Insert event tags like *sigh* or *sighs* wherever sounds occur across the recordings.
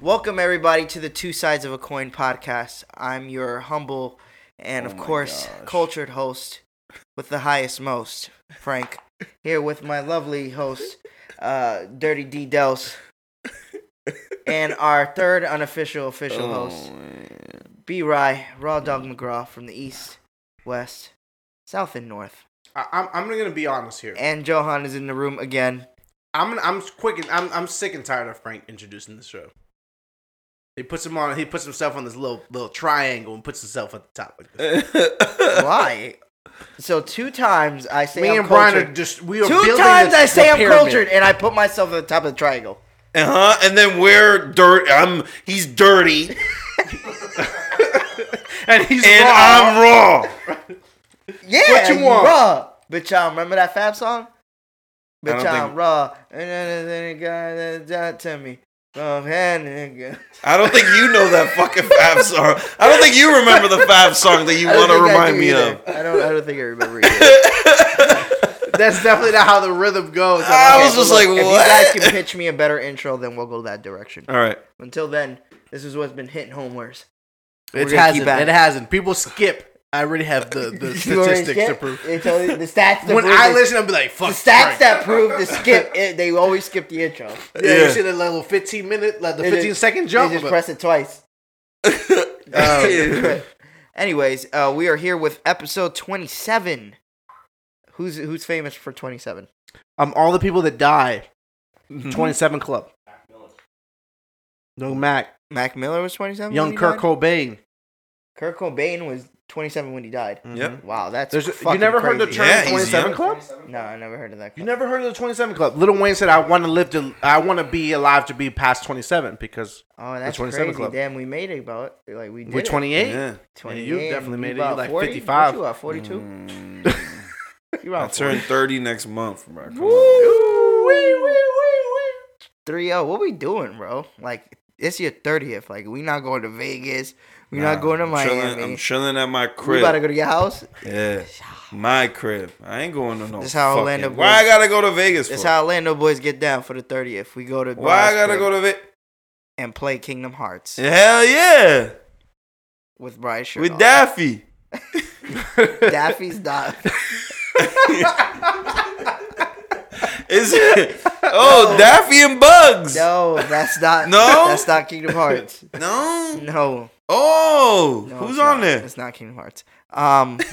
Welcome everybody to the Two Sides of a Coin podcast. I'm your humble and Oh of course gosh. cultured host with the highest most, Frank. Here with my lovely host, uh, Dirty D Dels, and our third unofficial official Oh, host, man. B Rye Raw Dog McGraw from the east, west, south, and north. I, I'm I'm gonna be honest here. And Johan is in the room again. I'm I'm quick. And, I'm I'm sick and tired of Frank introducing the show. He puts him on. He puts himself on this little little triangle and puts himself at the top. Like this. *laughs* Why? So two times I say Me I'm and Brian cultured. are just we are Two building times this- I say the I'm pyramid. cultured, and I put myself at the top of the triangle. Uh-huh. And then we're dirt. I'm. He's dirty, *laughs* and he's and raw. I'm raw. Yeah, What you want? Raw. Bitch, um, remember that Fab song? I Bitch, don't I'm think- raw. And then then the guy that that to me. Oh, From hand nigga. I don't think you know that fucking Fab song. I don't think you remember the Fab song that you want to remind me either. of. I don't. I don't think I remember either. *laughs* That's definitely not how the rhythm goes. I Okay, was just so like, look, If you guys can pitch me a better intro, then we'll go that direction. All right. Until then, this is what's been hitting homers. We're it hasn't. It hasn't. People skip. I already have the, the *laughs* statistics to prove. They told you- the stats. When I it. listen, I'll be like, "Fuck." the stats Frank. that prove the skip, *laughs* it, they always skip the intro. Yeah, Yeah. you see the little 15 minute, like the They 15 just- second They jump. just but- press it twice. *laughs* Um, anyways, uh, we are here with episode 27. Who's who's famous for 27? um, all the people that die. Mm-hmm. 27 Club. No Mac. Mac Miller was 27. Young when he Kurt died? Cobain. Kurt Cobain was 27 when he died. Yep. Wow, that's There's, you fucking never heard of the term Yeah, 27 young. Club? No, I never heard of that. Club. You never heard of the 27 Club? Lil Wayne said, "I want to live to, I want to be alive to be past 27 because Oh, that's 27 crazy. Club. Damn, we made it about like we did. we're it. 28." Yeah. 28. you definitely made it. You're like 40? 55. What you at 42? Mm. *laughs* You I about turn 30 next month, bro. Come on. Woo, wee, wee, wee, wee. 3 oh, what we doing, bro? Like it's your 30th. Like we not going to Vegas. We Nah, not going to I'm Miami. Chilling, I'm chilling at my crib. about to go to your house. Yeah, my crib. I ain't going to no. This how fucking- Orlando Why I gotta go to Vegas for? That's how Orlando boys get down for the 30th. We go to Why I gotta go to Vegas? and play Kingdom Hearts Hell yeah, with Bryce shirt with. Daffy. *laughs* Daffy's not. *laughs* Is it? Oh, Daffy and Bugs. No, that's not. No? that's not Kingdom Hearts. No. No, Oh, no who's on not. there? It's not Kingdom Hearts. Um. *laughs*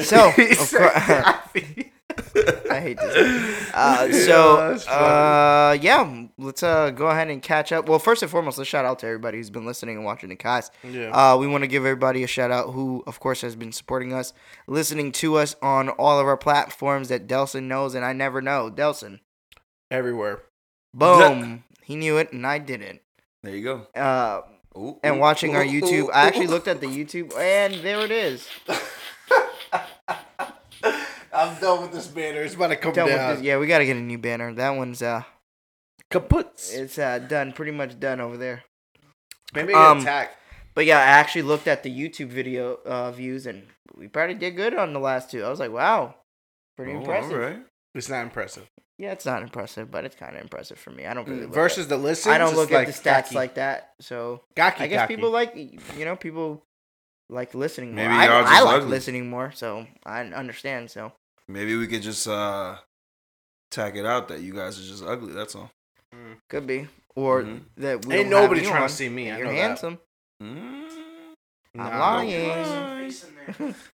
So, He of said course, *laughs* I hate this. Uh, *laughs* so, funny. uh, yeah, let's uh go ahead and catch up. Well, first and foremost, let's shout out to everybody who's been listening and watching the cast. Yeah. Uh, we want to give everybody a shout out who, of course, has been supporting us, listening to us on all of our platforms that Delson knows and I never know. Delson, Everywhere. boom, he knew it and I didn't. There you go. Uh, Ooh, and ooh, watching our YouTube, ooh, I actually ooh. looked at the YouTube and there it is. *laughs* I'm done with this banner. It's about to come Done down. Yeah, we gotta get a new banner. That one's uh, Kaputs. it's uh done, pretty much done over there. Maybe um, attack. But yeah, I actually looked at the YouTube video uh, views, and we probably did good on the last two. I was like, wow, pretty Oh, impressive. all right. It's not impressive. Yeah, it's not impressive, but it's kind of impressive for me. I don't really look Versus the At. I don't look like at the stats cocky. like that. So Cocky, I guess cocky. people like you know people like listening more. Maybe I, I like ugly. listening more, so I understand. So Maybe we could just uh tack it out that you guys are just ugly. That's all. could be or Mhm. that we Ain't nobody trying on. to see me. I You're handsome. Mm. I'm Nah, lying.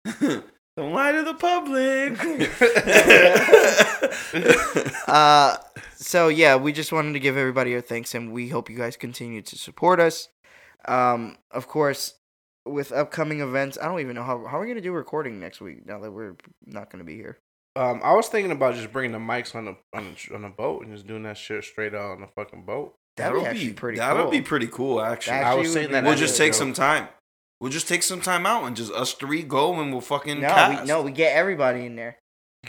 *laughs* *laughs* *laughs* the light of the public. *laughs* *laughs* Uh, so yeah, we just wanted to give everybody our thanks, and we hope you guys continue to support us. Um, of course, with upcoming events, I don't even know how how are we gonna do recording next week now that we're not gonna be here. Um, I was thinking about just bringing the mics on the on a, on a boat and just doing that shit straight out on the fucking boat. That'd that'll be be pretty. That'll cool. be pretty cool, actually. That I was saying that we'll just take though. some time. We'll just take some time out and just us three go and we'll fucking No, cast. we no, we get everybody in there.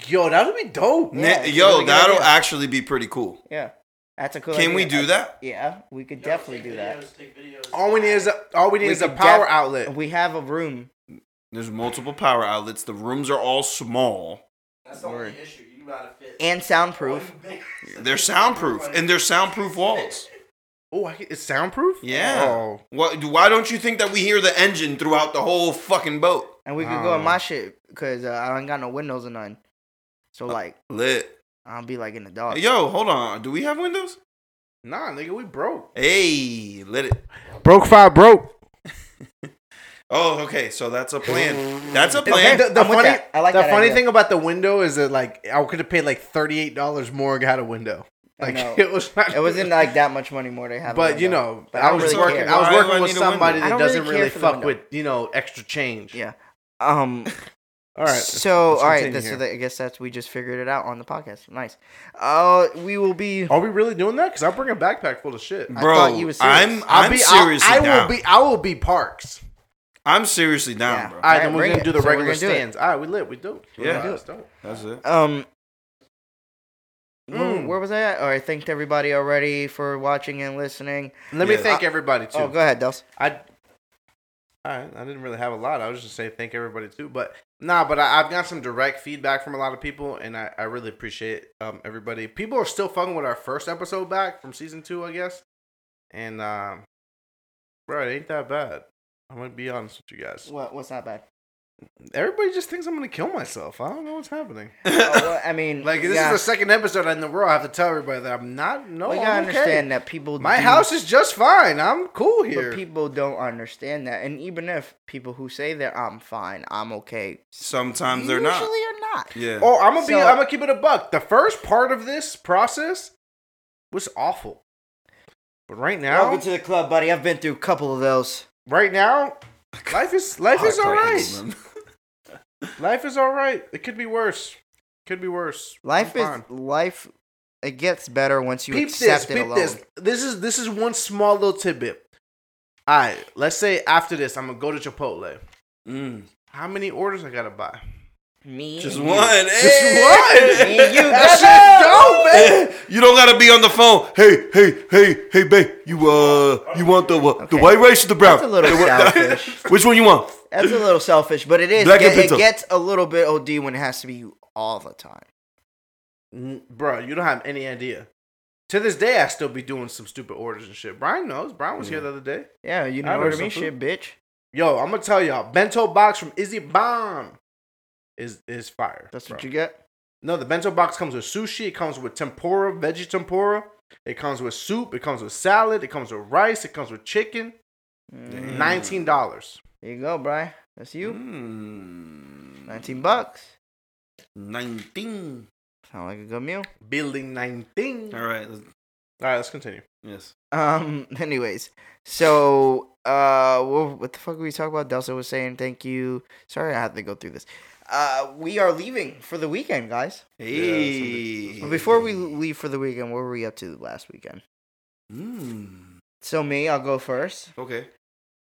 Yo, that'll be dope. Yeah, it's Yo, really that'll idea. actually be pretty cool. Yeah, that's a cool. Can we idea. do that? Yeah, we could definitely do that. All we need is a, all we need We is a power def- outlet. We have a room. There's multiple power outlets. The rooms are all small. That's the only issue. You gotta fit. And soundproof. They're soundproof and they're soundproof walls. Oh, I, it's soundproof. Yeah. Oh, What? Why don't you think that we hear the engine throughout the whole fucking boat? And we could go in Oh. my shit because uh, I don't got no windows or none. So like Lit. I'll be like in the dark. Yo, hold on. Do we have windows? nah, nigga, we broke. Hey, lit it. Broke five broke. *laughs* Oh, okay. So that's a plan. *laughs* That's a Okay. plan. The, the funny, that. I like the that funny idea. thing about the window is that like I could have paid like thirty eight dollars more and got a window. I Like know. *laughs* it was not. It wasn't like that much money more to have. But you know, But I don't was really working. care. I was working I with need a window? somebody that don't really doesn't really fuck with you know extra change. Yeah. Um. *laughs* All right. So let's all right. This, so here. that, I guess that's we just figured it out on the podcast. Nice. Uh, we will be. Are we really doing that? Because I'll bring a backpack full of shit. I Bro, thought you was serious. I'm I'll I'm be, seriously I, I down. will be. I will be Parks. I'm seriously down, Yeah. bro. All right, Alright, then we're gonna it. do the So regular gonna do it. stands. All right, we lit. We do. Yeah. let's do it. That's it. Um. Where, Mm. where was I at? All right. Thanked everybody already for watching and listening. Let me Yeah. thank everybody too. Oh, go ahead, Dels. I, all right, I didn't really have a lot. I was just saying thank everybody too, but nah, but I, I've got some direct feedback from a lot of people, and I, I really appreciate um everybody. People are still fucking with our first episode back from season two, I guess, and um, bro, it ain't that bad. I'm gonna be honest with you guys. What? What's not bad? Everybody just thinks I'm gonna kill myself. I don't know what's happening. *laughs* oh, well, I mean, *laughs* Like this yeah, is the second episode in the row. I have to tell everybody that I'm not. No, we gotta okay. understand that people. My do- house is just fine. I'm cool here. But people don't understand that, and even if people who say that I'm fine, I'm okay, Sometimes they're not. usually are not. Yeah. Oh, I'm gonna be. I'm gonna keep it a buck. The first part of this process was awful, but right now, Welcome to the club, buddy. I've been through a couple of those. right now, life is life is all right. *laughs* Life is all right. It could be worse. Could be worse. Life I'm is fine. life. It gets better once you Peep this. accept it Peep alone. this. This is this is one small little tidbit. All right. Let's say after this, I'm gonna go to Chipotle. Mm. How many orders I gotta buy? Me, Just one. you. Just one. Me and you, *laughs* That brother. shit's dope, man. You don't gotta be on the phone. Hey, hey, hey, hey, babe. You uh, you want the what? The white rice or the brown? That's a little *laughs* selfish. *laughs* Which one you want? That's a little selfish, but it is. Black and Get- it gets a little bit OD when it has to be you all the time. N- Bro, you don't have any idea. To this day, I still be doing some stupid orders and shit. Brian knows. Brian was here the other day. Yeah, you know what I ordered mean, shit, bitch. Yo, I'm gonna tell y'all, bento box from Izzy Bomb is is fire. That's bro. what you get. No, the bento box comes with sushi. It comes with tempura, veggie tempura. It comes with soup. It comes with salad. It comes with rice. It comes with chicken. Mm, Nineteen dollars. There you go, Bry. That's you. Mm. Nineteen bucks. Nineteen. Sound like a good meal. Building nineteen. All right. let's- All right, let's continue. Yes. Um. *laughs* Anyways, so uh, what, what the fuck were we talking about? Delsa was saying thank you. Sorry, I had to go through this. Uh, we are leaving for the weekend, guys. Hey. But before we leave for the weekend, what were we up to last weekend? Mm. So me, I'll go first. Okay.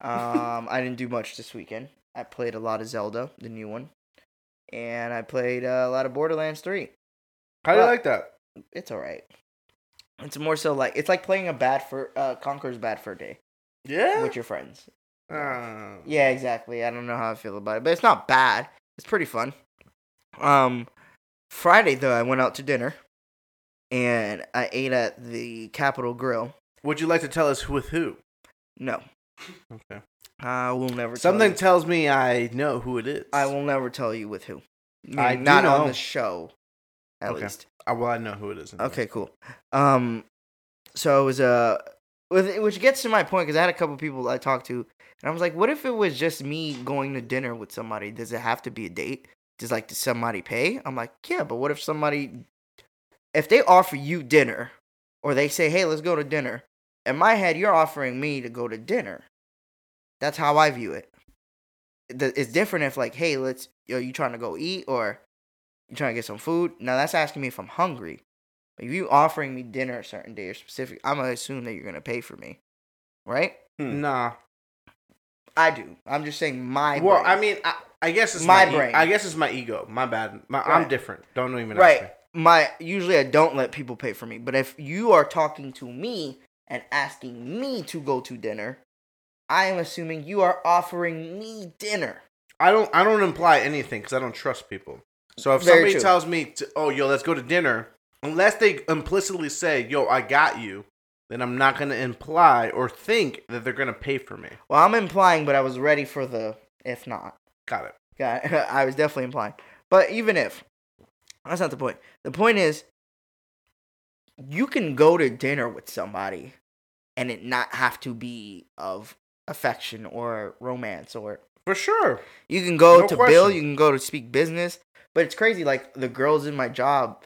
Um, *laughs* I didn't do much this weekend. I played a lot of Zelda, the new one, and I played uh, a lot of Borderlands Three. How do you like that? It's all right. It's more so like it's like playing a bad for uh, Conker's Bad Fur Day Yeah. with your friends. Uh, Yeah, exactly. I don't know how I feel about it, but it's not bad. It's pretty fun. Um, Friday though, I went out to dinner, and I ate at the Capital Grille. Would you like to tell us with who? No, Okay. I will never. Something Tell tells me I know who it is. I will never tell you with who. I do not know. on the show, at Okay. least. Uh, well, I know who it is. Okay, cool. Um, so it was uh, with which gets to my point because I had a couple people I talked to, and I was like, what if it was just me going to dinner with somebody? Does it have to be a date? Does like does somebody pay? I'm like, yeah, but what if somebody, if they offer you dinner, or they say, hey, let's go to dinner. In my head, you're offering me to go to dinner. That's how I view it. It's different if like, hey, let's, yo, you trying to go eat or you trying to get some food? Now that's asking me if I'm hungry. But if you offering me dinner a certain day or specific, I'm gonna assume that you're gonna pay for me, right? Hmm. Nah. I do. I'm just saying my. Well, brain. I mean, I, I guess it's My my, e- brain. I guess it's my ego. My bad. My, Right. I'm different. Don't even ask me. right. My usually I don't let people pay for me, but if you are talking to me and asking me to go to dinner, I am assuming you are offering me dinner. I don't. I don't imply anything because I don't trust people. So if Very somebody true. tells me, to, "Oh, yo, let's go to dinner," unless they implicitly say, "Yo, I got you," then I'm not gonna imply or think that they're gonna pay for me. Well, I'm implying, but I was ready for the if not. Got it. Yeah, *laughs* I was definitely implying. But even if, that's not the point. The point is, you can go to dinner with somebody and it not have to be of affection or romance or For sure. you can go No to question. bill, you can go to speak business. But it's crazy, like the girls in my job,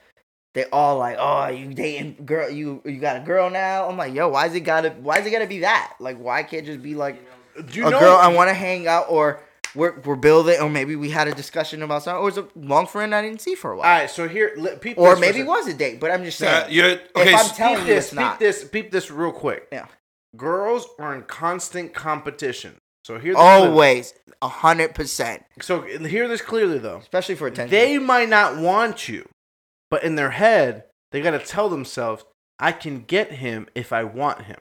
they all like, oh, you dating girl, you you got a girl now. I'm like, yo, why is it gotta, why is it gotta be that? Like, why can't it just be like Do you a know? girl I want to hang out, or we're we're building, or maybe we had a discussion about something, or it's a long friend I didn't see for a while, All right. So here, li- peep or maybe it was a date. But I'm just saying, you're, if okay, I'm s- telling peep you this, it's peep not, this, peep this real quick. Yeah. Girls are in constant competition. So here, always a hundred percent, So hear this clearly though. especially for attention. They might not want you, but in their head, they got to tell themselves, I can get him if I want him.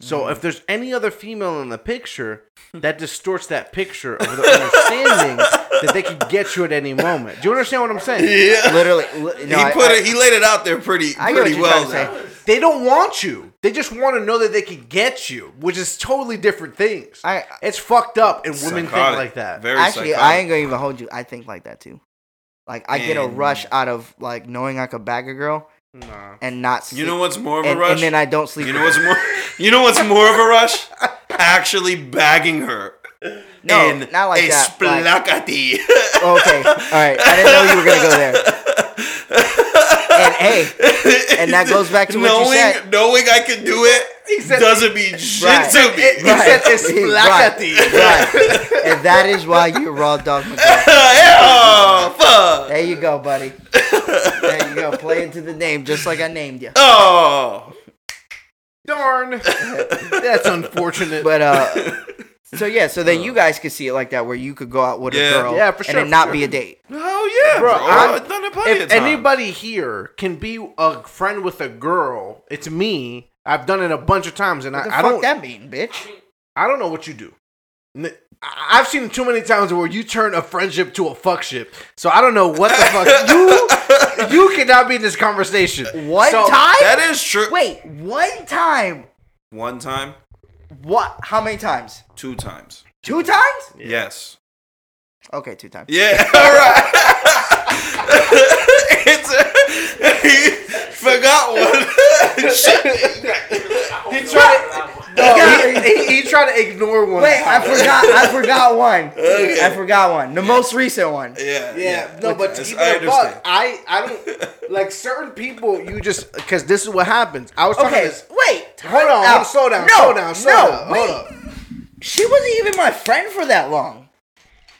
So Mhm. if there's any other female in the picture, that distorts that picture of the understanding that they can get you at any moment. Do you understand what I'm saying? *laughs* yeah. literally, li- no, he I- put I- it. He laid it out there pretty, I pretty well. now. They don't want you. They just want to know that they can get you, which is totally different things. I It's fucked up, and women think like that. Very actually, psychotic. I ain't gonna even hold you. I think like that too. Like I get a And- rush out of like knowing I could bag a girl Nah. and not. Sleep. You know what's more of a and, rush? and then I don't sleep. you know with what's her. more? *laughs* You know what's more of a rush? *laughs* Actually bagging her. No, in not like a that, like- splacati. Okay, *laughs* all right. I didn't know you were gonna go there. And hey, and that goes back to what you knowing, said. Knowing I can do it said- doesn't mean shit Right. to me. He said it's right, splacati. right. And that is why you're raw dog McGraw. *laughs* oh, fuck. There you go, buddy. There you go. Play into the name, just like I named you. Oh. Darn. *laughs* That's unfortunate. But uh, so yeah, so then you uh. guys could see it like that, where you could go out with Yeah. a girl, Yeah, for sure, and it for not sure. be a date. Oh yeah, Bro, bro. I'm- I've done it plenty of if times. anybody here can be a friend with a girl, it's me. I've done it a bunch of times, and What the I, I fuck don't. that mean, bitch? I don't know what you do. N- I- I've seen too many times where you turn a friendship to a fuck ship. So I don't know what the fuck *laughs* you. You cannot be in this conversation. One So- time? that is true. Wait, one time? One time, What? How many times? two times. Two times? Yes. Okay, two times. Yeah. *laughs* All right. it's he forgot one. *laughs* He tried. To, *laughs* no, he, he, he tried to ignore one. Wait, I forgot. I forgot one. I forgot one. The most recent one. Yeah. Yeah, no, but to Yes, keep I it a buck, understand. I I don't like certain people. You just because this is what happens. I was talking Okay, to this. wait. Hold on, time hold on, out. slow down, No, slow down, slow no, down. wait. Hold up. She wasn't even my friend for that long,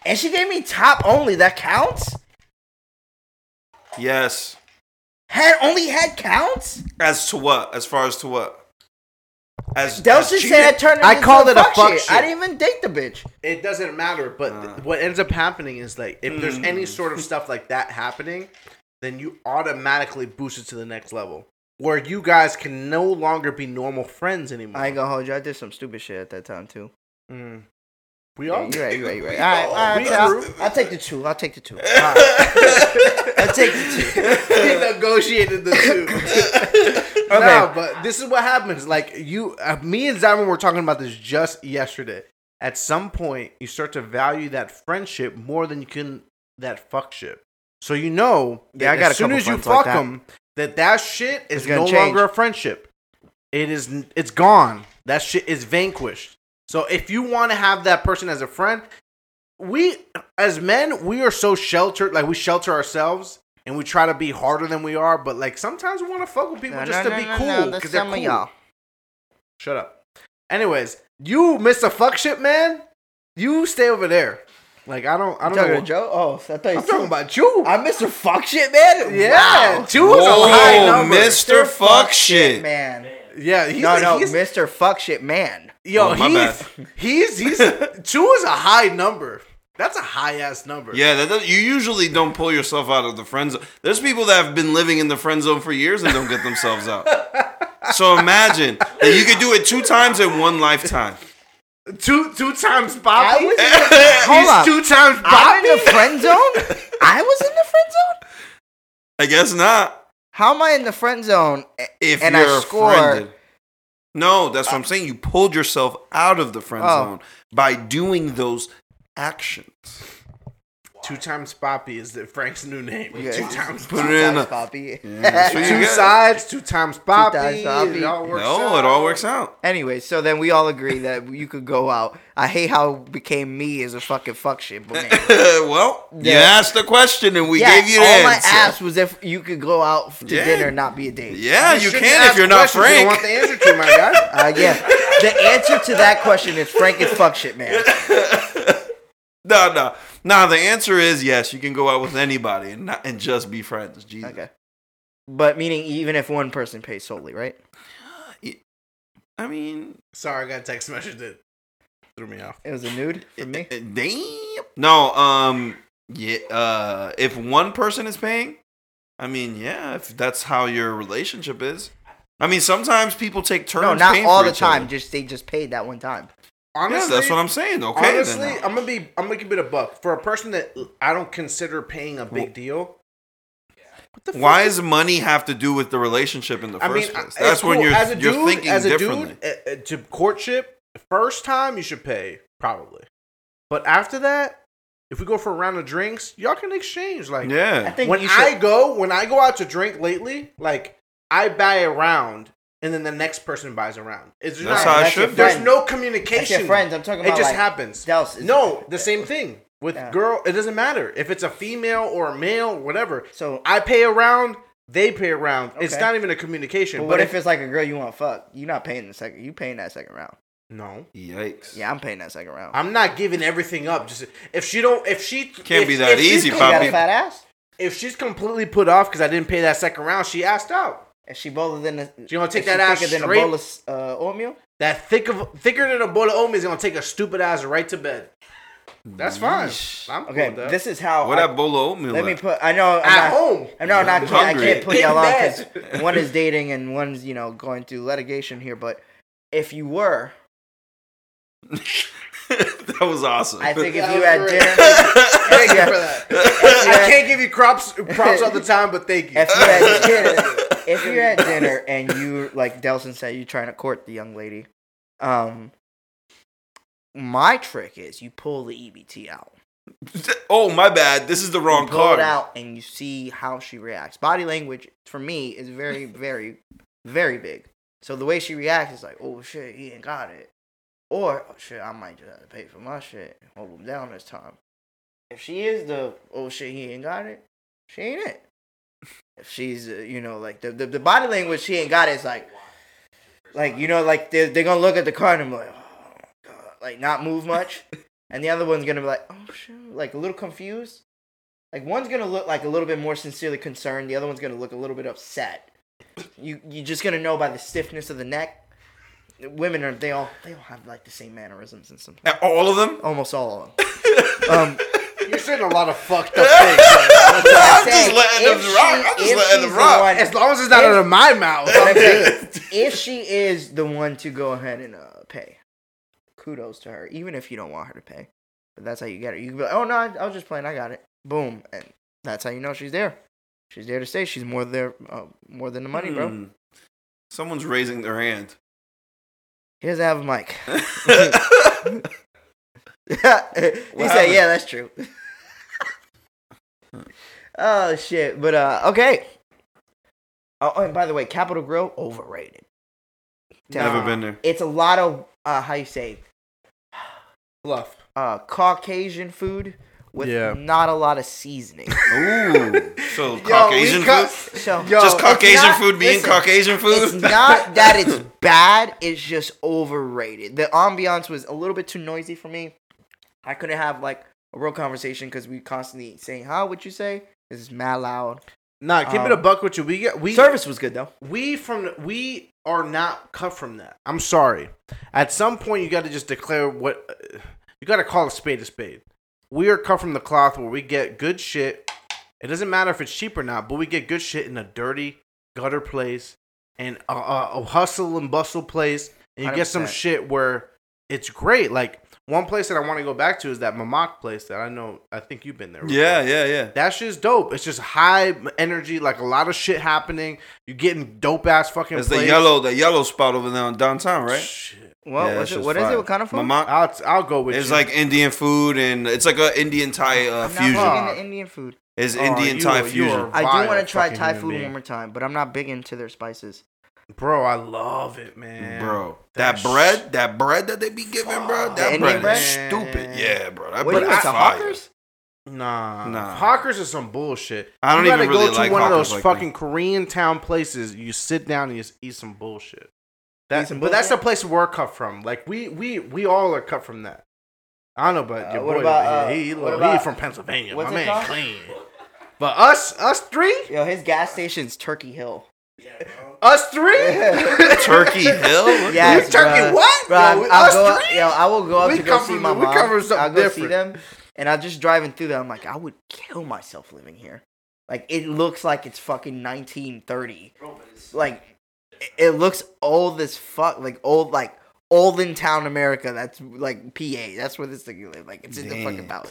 and she gave me top only. That counts. Yes. Had only had counts. As to what? As far as to what? As Delson as said I turned it I into called a it a fuck fuck shit. shit. I didn't even date the bitch. It doesn't matter, but Uh. th- what ends up happening is like if there's any Mm. sort of *laughs* stuff like that happening, then you automatically boost it to the next level where you guys can no longer be normal friends anymore. I ain't gonna hold you. I did some stupid shit at that time too. Mm. We Yeah, all you're right. You're right. You're right. All right. all- right. I'll. I'll take the two. I'll take the two. All right. *laughs* I'll take the two. *laughs* he negotiated the two. *laughs* Okay. No, but this is what happens. Like you, uh, me and Simon were talking about this just yesterday. At some point, you start to value that friendship more than you can that fuck shit. So you know, Yeah, I got as soon as you friends like fuck that. them, that that shit is no change. longer a friendship. It is. It's gone. That shit is vanquished. So if you want to have that person as a friend, we as men we are so sheltered. Like we shelter ourselves. And we try to be harder than we are, but like sometimes we want to fuck with people No, just no, to no, be no, cool no, because they're cool. y'all. Shut up. Anyways, you Mr. Fuck shit man, you stay over there. Like I don't, I don't talking know. Joe? Oh, I thought you I'm talking about you. I'm Mr. Fuck Shit Man. yeah, Wow. two is a Whoa, high number. Mr. Fuck shit. man. Yeah, he's, no, no, he's, Mr. Fuck Shit Man. Yo, Oh, my he's, he's, he's, *laughs* two is a high number. That's a high ass number. Yeah, that does, you usually don't pull yourself out of the friend zone. There's people that have been living in the friend zone for years and don't get themselves out. *laughs* So imagine that you could do it two times in one lifetime. two, two times I Bobby. was in the, *laughs* hold he's on. two times I'm in the friend zone. I was in the friend zone. I guess not. How am I in the friend zone? Eh, if And you're I score- friended. No, that's what I'm saying. You pulled yourself out of the friend Oh. zone by doing those actions. Two times Poppy is the Frank's new name. Yeah, two times. Put it in. Times a- Poppy. *laughs* that's what you Two sides, two times Poppy. times Poppy. It all works No, out. it all works out. Anyway, so then we all agree that you could go out. I hate how it became me as a fucking fuck shit, but man. *laughs* well, you asked the question and we yeah, gave you the all answer. I asked was if you could go out to Yeah. dinner and not be a date. yeah, you shouldn't can if you're not questions you don't want the answer to, my guy. *laughs* Uh, yeah. The answer to that question is Frank is fuck shit, man. No, no, no. The answer is yes. You can go out with anybody and not and just be friends. Jesus. Okay. But meaning even if one person pays solely, right? I mean, Sorry, I got a text message that threw me off. It was a nude for me. eh, damn. No, um, yeah. Uh, if one person is paying, I mean, yeah. If that's how your relationship is, I mean, sometimes people take turns. No, not paying all for the time. other. Just they just paid that one time. Yeah, Honestly, that's what I'm saying. Okay, honestly, then. I'm gonna be. I'm gonna give it a buck for a person that I don't consider paying a big deal. What the Why fuck does money have to do with the relationship in the I first mean, place? it's That's when you're as a you're dude, thinking as a differently. dude uh, uh, to courtship. First time you should pay probably, but after that, if we go for a round of drinks, y'all can exchange. Like, yeah, I yeah, think when you should, I go, when I go out to drink lately, like I buy a round and then the next person buys around. It's That's not, how it that's your should be. There's friend. no That's communication. your friends. I'm talking It about just like, happens. Dels is- No, the same thing with Yeah. girl. It doesn't matter if it's a female or a male, whatever. So, I pay around, they pay around. round. It's Okay. not even a communication. but But, what if, if it's like a girl you want to fuck? You're not paying the second. You paying that second round? no, yikes. Yeah, I'm paying that second round. I'm not giving everything up. Just if she don't, if she Can't if- be that if she's easy, you got Poppy. a fat ass? If she's completely put off because I didn't pay that second round, she asked out. Is she bolder than a? You gonna take is she that ass thicker than a bowl of uh, oatmeal? That thick of thicker than a bowl of oatmeal is gonna take a stupid ass right to bed. That's fine. Yeesh. I'm cool Okay, with that. this is how. What I, that bowl of oatmeal? let me at? put. I know. I'm at not, home. I know. Not. I'm Can't, I hungry. can't put In y'all on bed. because one is dating and one's you know going through litigation here. But if you were, *laughs* that was awesome. I think if That you was had great. dinner, *laughs* Thank you for that. Yeah. I can't give you props props all the time, but thank you. if you had dinner, if you're at dinner and you like Delson said, you're trying to court the young lady. Um, my trick is you pull the EBT out. *laughs* oh my bad. This is the wrong you pull card. it out and you see how she reacts. Body language for me is very, *laughs* very, very big. So the way she reacts is like, oh shit, he ain't got it. Or oh, shit, I might just have to pay for my shit. Hold him down this time. If she is the oh shit, he ain't got it, she ain't it. If she's uh, you know like the, the the body language she ain't got is like like you know like they're, they're gonna look at the card and be like oh god like not move much, *laughs* and the other one's gonna be like oh shit like a little confused. Like one's gonna look like a little bit more sincerely concerned, the other one's gonna look a little bit upset. You you're just gonna know by the stiffness of the neck. Women are they all they all have like the same mannerisms and some All of them? almost all of them. *laughs* Um, You're saying a lot of fucked up things. man. I'm just letting if them rock. she- I'm just letting them rock. one- As long as it's not If- out of my mouth, I'm good. if she is the one to go ahead and uh, pay, kudos to her. Even if you don't want her to pay, but that's how you get her. You can be like, oh no, I, I was just playing. I got it. Boom, and that's how you know she's there. She's there to stay. She's more there, uh, more than the money, bro. Hmm. Someone's raising their hand. He doesn't have a mic. *laughs* *laughs* *laughs* He said, "Yeah, that's true." *laughs* oh shit! But uh, okay. Oh, and by the way, Capital Grille overrated. Never been there. It's a lot of uh, how you say *sighs* Bluff. uh, Caucasian food with Yeah. not a lot of seasoning. *laughs* Ooh. So Yo, Caucasian cut- food? So Yo, Just Caucasian not- food being listen, Caucasian food? it's not that it's bad. It's just overrated. The ambiance was a little bit too noisy for me. I couldn't have like a real conversation because we constantly saying, "How would you say?" This is mad loud. Nah, keep it Um, a buck with you. We get we Service was good though. we from we are not cut from that. I'm sorry. At some point, you got to just declare what uh, you got to call a spade a spade. We are cut from the cloth where we get good shit. It doesn't matter if it's cheap or not, but we get good shit in a dirty gutter place and a, a, a hustle and bustle place, and you get some shit where it's great. Like one place that I want to go back to is that Mamak place that I know. I think you've been there. before. Yeah, yeah, yeah. That shit's dope. It's just high energy, like a lot of shit happening. You're getting dope ass fucking. It's the yellow, the yellow spot over there on downtown, right? Shit. Well, Yeah, what's that it, shit's what is fire. it? What kind of food? Mama- I'll I'll go with It's you. like Indian food, and it's like a Indian Thai uh, I'm fusion. not big fusion. into Indian food. It's Oh, Indian you Thai are- you fusion. I do want to try Thai food being. one more time, but I'm not big into their spices. Bro. I love it, man. Bro, That that, sh- bread, that bread that they be giving, bro, that bread, bread? is stupid. Yeah, bro, that What bread are you is into fire. Hawkers? Nah, Nah. Hawkers is some bullshit. I don't you gotta even really go to like one of those like fucking Korean town places. You sit down and you just eat some bullshit. That, some but that's the place we're cut from. Like we we we all are cut from that. I don't know, but Uh, your what boy, about, yeah, uh, he, he, little- about- he from Pennsylvania. My man called? clean. But us, us three, Yo, his gas station's Turkey Hill. Us three, *laughs* Turkey Hill? Yes, Turkey bruh. what? Bruh, Bro, I'll us go, three? yo, I will go up We to go see from- my we mom. come from something I'll go see them, and I'm just driving through there. I'm like, I would kill myself living here. Like, it looks like it's fucking 1930. Like, it, it looks old as fuck. Like old, like old in town America. That's like PA. That's where this thing live. Like, it's in the fucking Damn.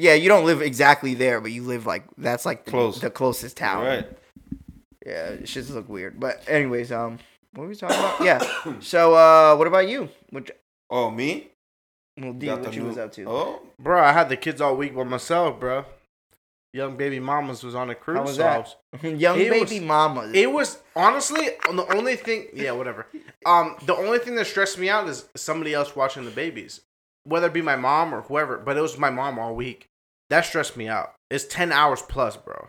Mountains. Yeah, you don't live exactly there, but you live like that's like the- Close. the closest town. Right. Yeah, it should look weird. But anyways, um, what were we talking about? Yeah. *coughs* So, uh, what about you? Which, Oh, me? well, D, Got what the you new- was up to? Oh, bro. I had the kids all week by myself, bro. Young baby mamas was on a cruise. How was so I that? *laughs* Young It baby was- mama. It was honestly the only thing. Yeah, whatever. Um, the only thing that stressed me out is somebody else watching the babies, whether it be my mom or whoever. But it was my mom all week. That stressed me out. It's ten hours plus, bro.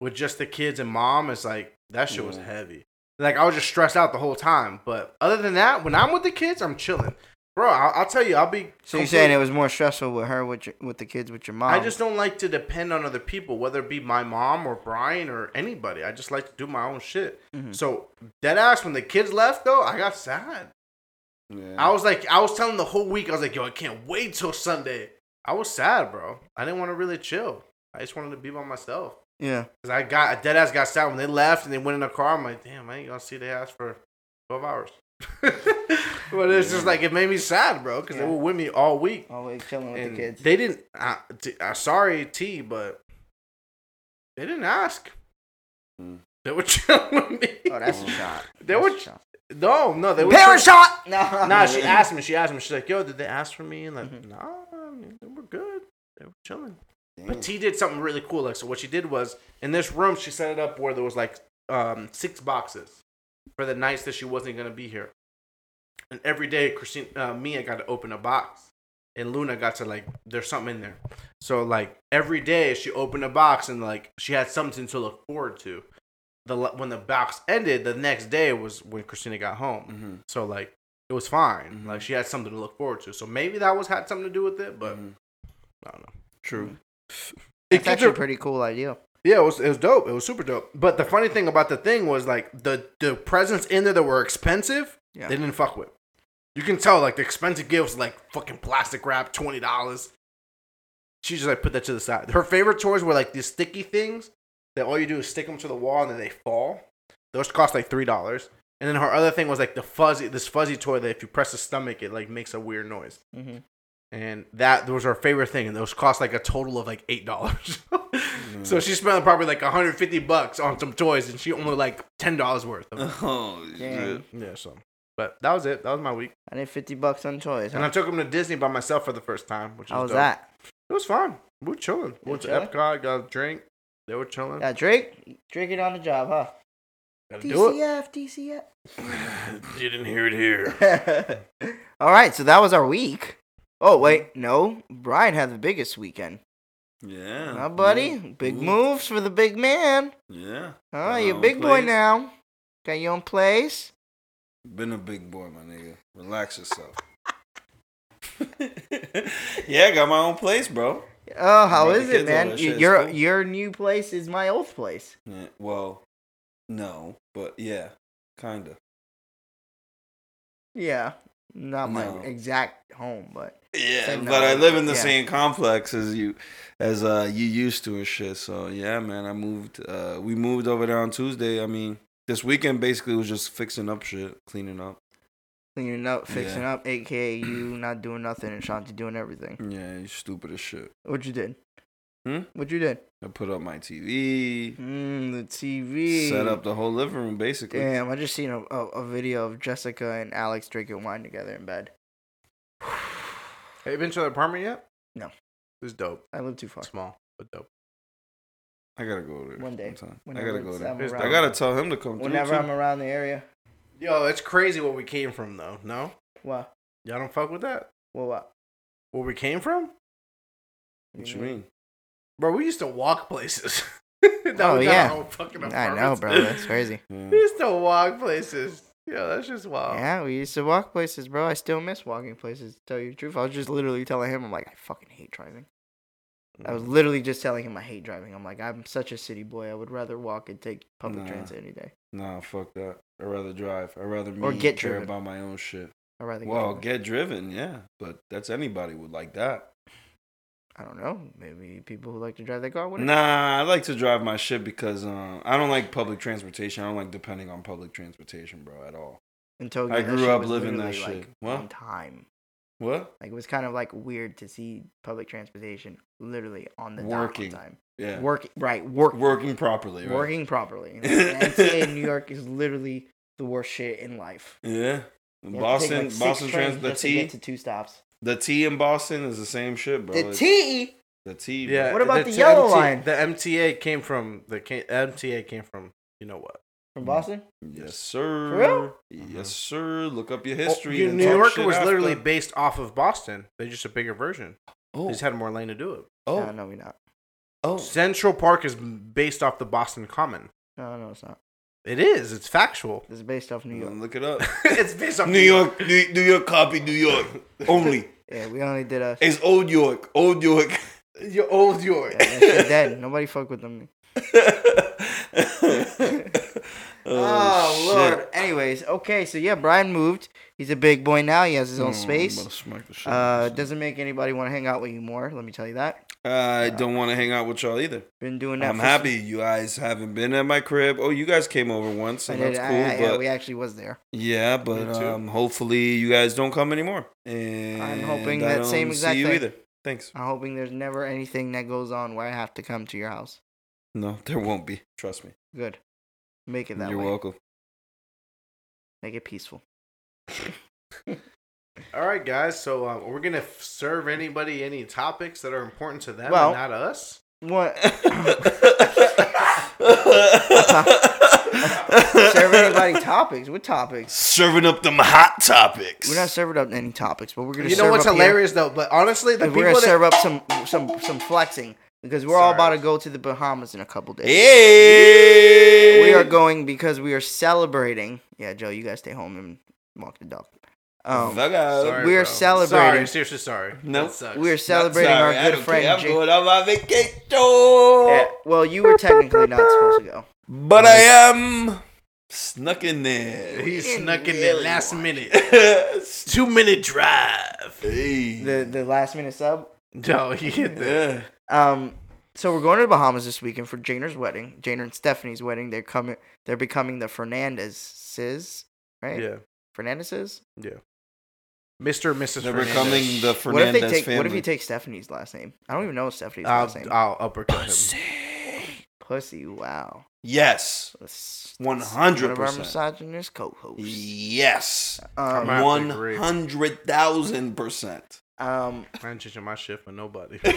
With just the kids and mom, it's like that shit was heavy. Like I was just stressed out the whole time. But other than that, when I'm with the kids, I'm chilling, bro. I'll, I'll tell you, I'll be. so you're saying it was more stressful with her, with your, with the kids, with your mom? I just don't like to depend on other people, whether it be my mom or Brian or anybody. I just like to do my own shit. Mhm. So dead ass, when the kids left though, I got sad. yeah. I was like, I was telling the whole week, I was like, yo, I can't wait till Sunday. I was sad, bro. I didn't want to really chill. I just wanted to be by myself. yeah. Cause I got a dead ass got sad when they left and they went in the car. I'm like, damn, I ain't gonna see their ass for twelve hours. *laughs* but it's just like it made me sad, bro, because Yeah. they were with me all week. Always chilling with the kids. They didn't. Uh, t- uh, sorry, T, but they didn't ask. Hmm. They were *laughs* chilling with me. oh, that's a shot. *laughs* They That's were shot. no, no. They were Parent shot. No. Nah, she asked me. She asked me. She's like, "Yo, did they ask for me?" And like, Mhm. nah, I mean, they were good. They were chilling. Damn. But T did something really cool. Like, so what she did was in this room, she set it up where there was like um, six boxes for the nights that she wasn't gonna be here. And every day, Christine, uh, Mia got to open a box, and Luna got to like, there's something in there. So like every day, she opened a box, and like she had something to look forward to. The when the box ended, the next day was when Christina got home. Mhm. So like it was fine. Like she had something to look forward to. So maybe that was had something to do with it, but Mhm. I don't know. True. It's It actually a pretty cool idea. yeah, it was it was dope. It was super dope. But the funny thing about the thing was like the the presents in there that were expensive, Yeah. they didn't fuck with. You can tell like the expensive gifts like fucking plastic wrap, twenty dollars. She just like put that to the side. Her favorite toys were like these sticky things that all you do is stick them to the wall and then they fall. Those cost like three dollars. And then her other thing was like the fuzzy, this fuzzy toy that if you press the stomach, it like makes a weird noise. Mm-hmm. And that was her favorite thing, and those cost like a total of like eight dollars. *laughs* so she spent probably like 150 bucks on some toys, and she only like ten dollars worth. Of it. Oh, Dang. shit. yeah, so. But that was it. That was my week, I did fifty bucks on toys. and I took them to Disney by myself for the first time, which was How was dope. that? It was fun. We were chilling. You Went to chilling? Epcot, got a drink. They were chilling. Yeah, Drake. Drake it on the job, huh? Gotta do it. DCF, *laughs* you didn't hear it here. *laughs* All right, so that was our week. Oh wait, no. Brian had the biggest weekend. Yeah. Huh, buddy? Yeah. Big Ooh. moves for the big man. Yeah. Huh? You my a big own boy now. Got your own place. Been a big boy, my nigga. Relax yourself. *laughs* yeah, I got my own place, bro. Oh, how is it, man? That Y- shit is Your cool. your new place is my old place. Yeah, well, no, but yeah, kinda. Yeah, not my No. exact home, but Yeah, but I live in the Yeah. same complex as you, as uh you used to and shit. So yeah, man, I moved. Uh, we moved over there on Tuesday. I mean, this weekend basically was just fixing up shit, cleaning up. cleaning up, fixing Yeah. up, aka you not doing nothing and Shanti doing everything. Yeah, you stupid as shit. What you did? Hmm? What you did? I put up my TV, Mm, the TV. set up the whole living room, basically. Damn, I just seen a, a, a video of Jessica and Alex drinking wine together in bed. *sighs* Have you been to the apartment yet? No. It's dope. I live too far. Small, but dope. I gotta go there One day. sometime. I gotta go there. I'm It's around. I gotta tell him to come through. Whenever. I'm around the area. Yo, it's crazy where we came from, though. No, What? y'all don't fuck with that. What? What? Where we came from, What you mean? Bro? We used to walk places. *laughs* Oh, Now yeah. fucking I know, bro. *laughs* That's crazy. Yeah. We used to walk places. Yeah, that's just wild. Yeah, we used to walk places, bro. I still miss walking places. To tell you the truth, I was just literally telling him, I'm like, I fucking hate driving. I Mm. was literally just telling him I hate driving. I'm like, I'm such a city boy. I would rather walk and take public Nah. transit any day. Nah, fuck that. I'd rather drive. I'd rather me Or get care driven. about my own shit. I'd rather. Well, get, get driven, yeah, but that's anybody would like that. I don't know. Maybe people who like to drive their car wouldn't. Nah, I like to drive my shit because uh, I don't like public transportation. I don't like depending on public transportation, bro, at all. In Until I grew up living that shit. Like, What? On time. What? Like it was kind of like weird to see public transportation literally on the Working. time. Yeah. Working right, work Working properly, right? working properly. *laughs* MTA in New York is literally the worst shit in life. Yeah. You have to take, Boston, like, Boston trains trans, the just to get to two stops. The T in Boston is the same shit, bro. The It's- T. the T. Yeah. What about the the yellow MTA line? The MTA came from the ca- MTA came from you know what? From Boston? Yes, sir. For real? Yes, uh-huh. sir. Look up your Oh, history. you- and New talk York was after. literally based off of Boston. They're just a bigger version. Oh, They just oh. had more lane to do it. oh, No, no, we not. oh. Central Park is based off the Boston Common. No, no, it's not. It is. It's factual. It's based off New York. Look it up. *laughs* *laughs* it's based off New York, New, New York, copy New York *laughs* only. Yeah, we only did a. It's Old York, Old York. Your old York. Yeah, that shit dead. Nobody fuck with them. Oh, Lord. Anyways, okay, so yeah, Brian moved. He's a big boy now. He has his own space. Must smack the shit. Uh, doesn't make anybody want to hang out with you more. Let me tell you that. I don't want to hang out with y'all either. Been doing that. I'm for happy you guys haven't been at my crib. Oh, you guys came over once, I and did, that's I- cool. I- yeah, but we actually was there. yeah, but too. um, hopefully you guys don't come anymore. And I'm hoping I that same don't exact see you thing. either. Thanks. I'm hoping there's never anything that goes on where I have to come to your house. No, there won't be. Trust me. Good. Make it that You're way. welcome. Make it peaceful. *laughs* All right, guys. So uh, we're gonna f- serve anybody any topics that are important to them Well- and not us. What? *laughs* *laughs* Serve anybody topics? What topics? Serving up them hot topics. We're not serving up any topics, but we're gonna. You know what's up here- hilarious though? But honestly, the people we're gonna that serve up some some some flexing because we're all about to go to the Bahamas in a couple days. Hey, We are going because we are celebrating. Yeah, Joe, you guys stay home and walk the dog. Um, Sorry, we are bro. celebrating- Sorry, seriously, sorry. Nope. We are celebrating our good friend. care. I'm Ja- going on my vacation. Yeah, well, you were technically not supposed to go. But I am snuck in there. He snuck in there last want minute. Two minute drive. The the last minute sub. No, he hit the. Yeah. Um, so we're going to the Bahamas this weekend for Janer's wedding. Janer and Stephanie's wedding. They're coming. They're becoming the Fernandez's, right? Yeah, Fernandez's. yeah. Mr. and Mrs. They're Fernandez. becoming the What if they take? family. What if you take Stephanie's last name? I don't even know Stephanie's I'll, last name. I'll uppercut him. Pussy. Wow. yes. That's- One that's hundred One of our percent. misogynist co-hosts. Yes. Um, have to One hundred thousand percent. Um, I ain't changing my shit for nobody. *laughs*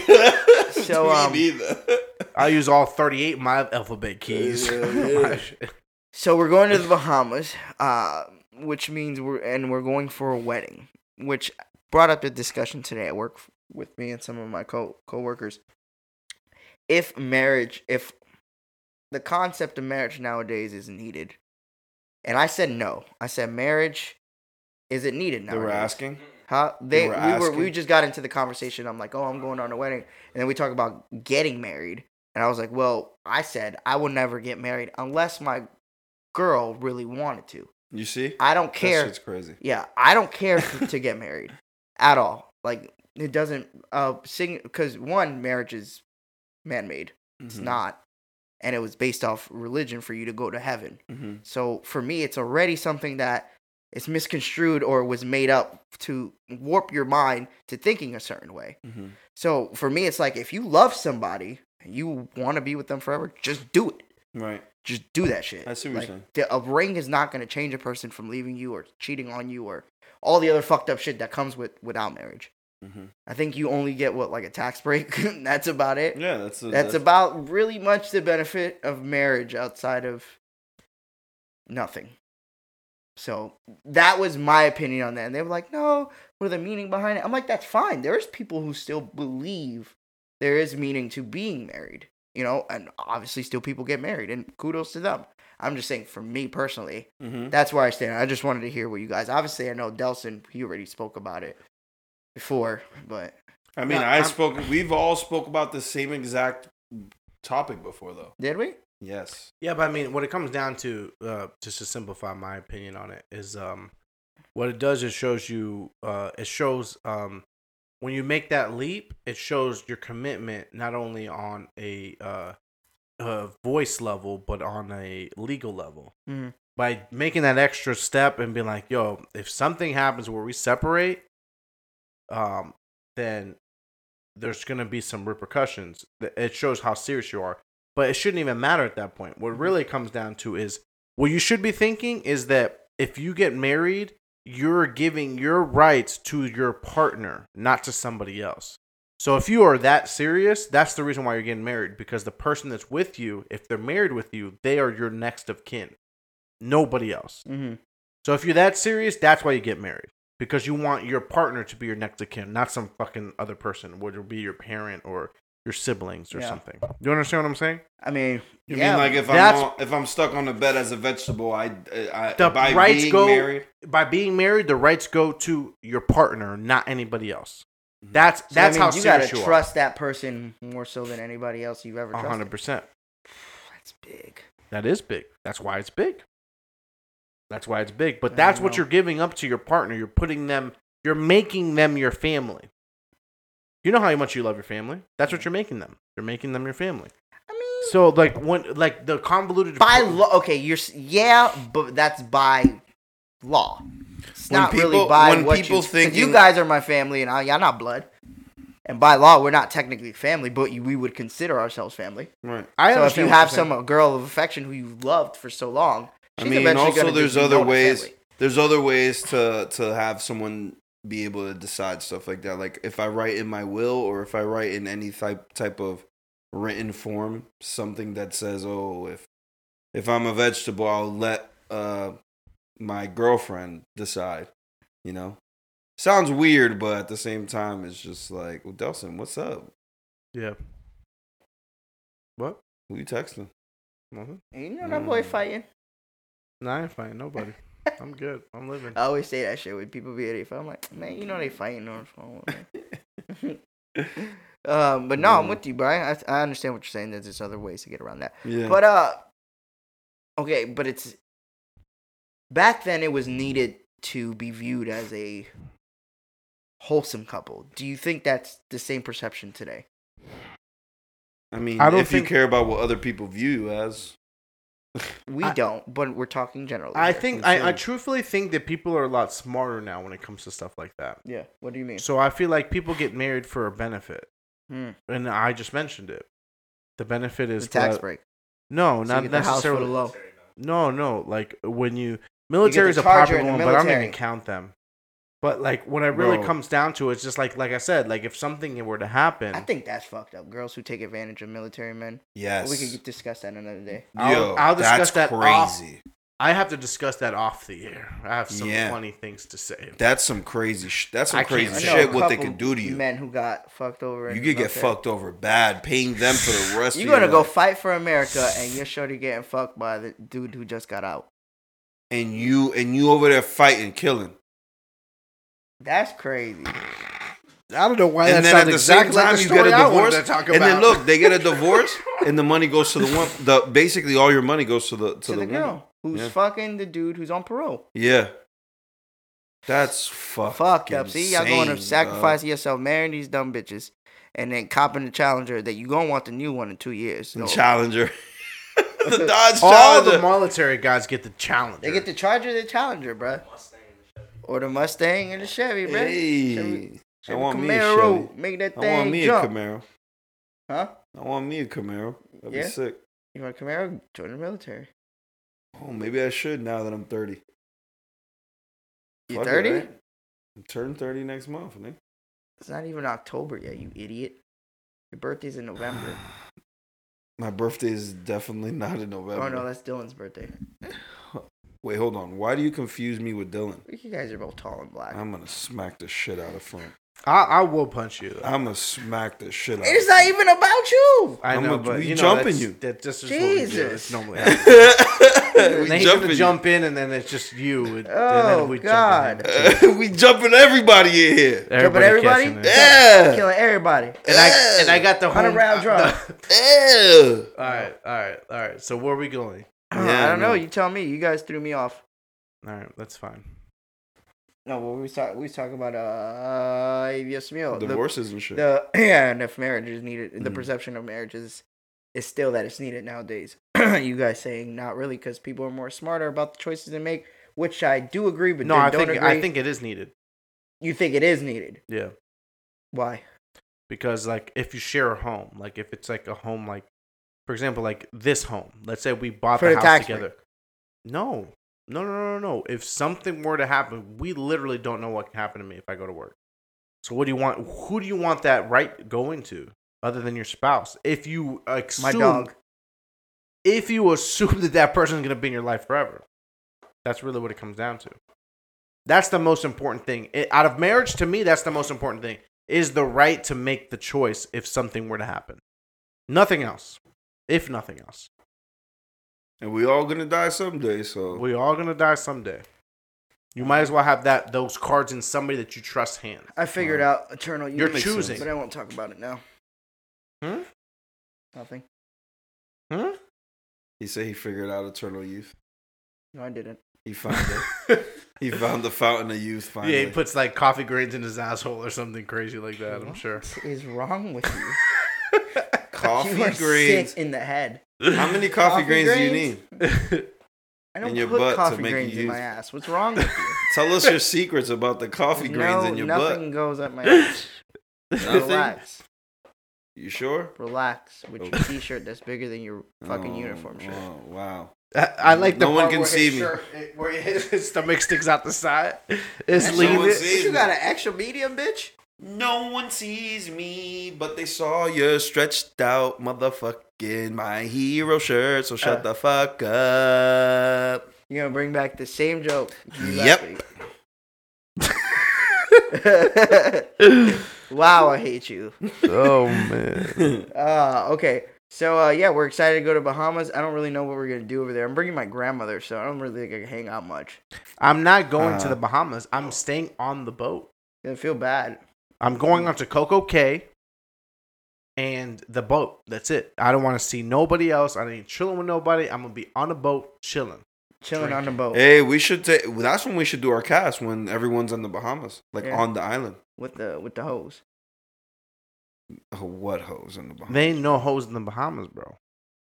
So, *laughs* Me um, neither. I use all 38 of my alphabet keys. Yeah, *laughs* yeah. my shit. So we're going to the Bahamas, uh, which means we're and we're going for a wedding, which brought up a discussion today at work with me and some of my co coworkers. If marriage, if the concept of marriage nowadays is needed, and I said no, I said marriage is it needed They nowadays? were asking. Huh? They were we were we just got into the conversation. I'm like, oh, I'm going on a wedding, and then we talk about getting married, and I was like, well, I said I will never get married unless my girl really wanted to. You see? I don't care. shit's crazy. Yeah, I don't care to get married *laughs* at all. Like it doesn't uh sing because one marriage is man made. It's Mhm. not, and it was based off religion for you to go to heaven. Mhm. So for me, it's already something that it's misconstrued or was made up to warp your mind to thinking a certain way. Mhm. So for me, it's like if you love somebody and you want to be with them forever, just do it. Right. Just do that shit. I see what you're saying. the- a ring is not going to change a person from leaving you or cheating on you or all the other fucked up shit that comes with without marriage. Mhm. I think you only get what like a tax break. *laughs* that's about it. Yeah, that's a, That's about really much the benefit of marriage outside of nothing. So that was my opinion on that. And they were like, no, what are the meaning behind it? I'm like, that's fine. There's people who still believe there is meaning to being married, you know, and obviously still people get married and kudos to them. I'm just saying for me personally, Mhm. that's where I stand. I just wanted to hear what you guys obviously I know Delson, he already spoke about it before, but I mean, Yeah, I I'm- spoke. We've all spoke about the same exact topic before, though. did we? Yes. Yeah, but I mean, what it comes down to, uh, just to simplify my opinion on it, is um, what it does is shows you, uh, it shows um, when you make that leap, it shows your commitment not only on a uh, uh, voice level, but on a legal level. Mhm. By making that extra step and being like, "Yo, if something happens where we separate, um, then there's gonna be some repercussions." It shows how serious you are but it shouldn't even matter at that point. What really comes down to is what you should be thinking is that if you get married, you're giving your rights to your partner, not to somebody else. So if you are that serious, that's the reason why you're getting married because the person that's with you, if they're married with you, they are your next of kin. Nobody else. Mm-hmm. So if you're that serious, that's why you get married. Because you want your partner to be your next of kin, not some fucking other person, whether it be your parent or your siblings or Yeah. something. You understand what I'm saying? I mean, You yeah, mean like if I'm that's- on, if I'm stuck on the bed as a vegetable, I, I The by rights being go- married. By being married, the rights go to your partner, not anybody else. Mhm. That's So that's that how you serious gotta you trust that person more so than anybody else you've ever are. trusted. hundred percent. That's big. That is big. That's why it's big. That's why it's big. But that's what know. you're giving up to your partner. You're putting them. You're making them your family. You know how much you love your family. That's what you're making them. You're making them your family. I mean, So like when like the convoluted by law, okay, you're s- yeah, but that's by law. It's When not really by when what people you, 'cause you guys are my family, and I, y'all not blood. And by law, we're not technically family, but you, we would consider ourselves family. Right. I so if understand you what have you're saying. some uh, girl of affection who you've loved for so long, I she's mean, eventually also gonna there's be other known as ways. family. There's other ways to to have someone be able to decide stuff like that. Like if I write in my will or if I write in any type type of written form something that says, "Oh, if if I'm a vegetable, I'll let uh my girlfriend decide." You know, sounds weird, but at the same time, it's just like, well, Delson, what's up? Yeah. What? Who you texting? Nothing. You know that boy Mm. fighting. No, I ain't fighting nobody. *laughs* I'm good. I'm living. I always say that shit when people be at it. I'm like, man, you know they fighting on the phone. *laughs* um, but no, I'm with you, Brian. I, I understand what you're saying. That there's other ways to get around that. Yeah, But uh, okay, but it's back then. It was needed to be viewed as a wholesome couple. Do you think that's the same perception today? I mean, I don't if think- you care about what other people view you as, We I- don't, but we're talking generally. I here. think I'm I, I truthfully think that people are a lot smarter now when it comes to stuff like that. Yeah. What do you mean? So I feel like people get married for a benefit, Hmm. and I just mentioned it. The benefit The is tax to- break. No, So not get the house for the necessarily. low. No, no. Like when you military is a popular one, but I don't military. even count them. But like when it really Bro. comes down to it, it's just like like I said, like if something were to happen, I think that's fucked up. Girls who take advantage of military men. yes, we could discuss that another day. I'll- Yo, I'll discuss that's that off- crazy. I have to discuss that off the air. I have some Yeah. funny things to say. That's some crazy. Sh- that's some I crazy shit. What they can do to you. Men who got fucked over. You the could get military. fucked over bad, paying them for the *laughs* rest. You're of your gonna go life. fight for America, and you're sure to getting fucked by the dude who just got out. and you and you over there fighting, killing, That's crazy. I don't know why and then at the same time you get a divorce, and then look, they get a *laughs* divorce, and the money goes to the one. The basically all your money goes to the to, To, the, the, woman. girl who's Yeah. fucking the dude who's on parole. Yeah, that's fuck. Fucked up. See, y'all going to insane, sacrifice yourself, marrying these dumb bitches, and then copping the Challenger that you gonna want the new one in two years. dog. So Challenger, *laughs* the Dodge all Challenger. the military guys get the challenge. they get the Charger, the Challenger, bruh. Or the Mustang and the Chevy, man. Hey, Chevy- I Chevy want me a Camaro, Chevy. make that thing I want me jump. a Camaro. Huh? I want me a Camaro. That'd Yeah? be sick. You want a Camaro? Join the military. Oh, maybe I should now that I'm 30. You 30? right? I turn 30 next month, man. It's not even October yet, you idiot. Your birthday's in November. *sighs* My birthday is definitely not in November. oh no, that's Dylan's birthday. Wait, hold on. Why do you confuse me with Dylan? You guys are both tall and black. I'm gonna smack the shit out of Frank. I, I will punch you. I'm gonna smack the shit out. Of front. It's of not Frank. even about you. I I'm know, a- but we you know, jumping that's, you. That, that's just what we do. Jesus. It's normally. *laughs* *laughs* we And then he's jumping gonna you. jump in, and then it's just you. and, Oh, and then oh, we God. Jump in. *laughs* we jumping everybody in here. Everybody everybody? catching it. Yeah. Killing everybody. And I and I got the 100 round drum. Yeah. all right, all right, all right. So where are we going? Uh, Yeah, I don't know. no. You tell me. You guys threw me off. All right, that's fine. No, what we was talking. We was talking about uh, mío. the- Divorces and shit. The *clears throat* yeah, and if marriage is needed, the Mhm. perception of marriage is is still that it's needed nowadays. *clears throat* you guys saying not really because people are more smarter about the choices they make, which I do agree, but No, I don't think agree. I think it is needed. you think it is needed. Yeah, Why? because like if you share a home, like if it's like a home, like for example, like this home. Let's say we bought For the the house together. No, no, no, no, no, no. If something were to happen, we literally don't know what can happen to me if I go to work. So what do you want? Who do you want that right going to, other than your spouse? If you assume, My dog. if you assume that that person is going to be in your life forever, that's really what it comes down to. That's the most important thing. It, out of marriage, to me, that's the most important thing is the right to make the choice if something were to happen. Nothing else. If nothing else. and we all gonna die someday, so We all going to die someday. You might as well have that those cards in somebody that you trust hand. I figured out eternal youth. You're makes sense. choosing. but I won't talk about it now. Hmm? Nothing. Hmm? he said he figured out eternal youth. No, I didn't. He found it. *laughs* he found the fountain of youth finally. Yeah, he puts like coffee grains in his asshole or something crazy like that, I'm sure. What is wrong with you? *laughs* *laughs* coffee you are grains. sick in the head. How many coffee, Coffee grains, do you need? *laughs* I don't In your put butt to coffee make grains you in my ass. What's wrong with you? *laughs* Tell us your secrets about the coffee grains in your nothing goes up my ass. Relax. You sure? Relax with your t-shirt that's bigger than your fucking Oh, uniform shirt. Oh, wow. I, I like the No one part can where see his me. shirt- where his stomach sticks out the side. It's No leave it. You got an extra medium, bitch? No one sees me, but they saw your stretched out motherfucking my hero shirt. So shut Uh. the fuck up. You're gonna bring back the same joke. Yep. *laughs* wow, I hate you. Oh man. *laughs* Uh, okay. So uh, yeah, we're excited to go to Bahamas. I don't really know what we're gonna do over there. I'm bringing my grandmother, so I don't really think I can hang out much. I'm not going to Uh, the Bahamas. I'm staying on the boat. I feel bad. I'm going on to CocoCay and the boat. That's it. I don't want to see nobody else. I ain't chilling with nobody. I'm gonna be on the boat chilling. Chilling on the boat hey, we should take. That's when we should do our cast when everyone's in the Bahamas, like Yeah. on the island. with the with the hose. Oh, what hose in the Bahamas? They ain't no hoes in the Bahamas, bro.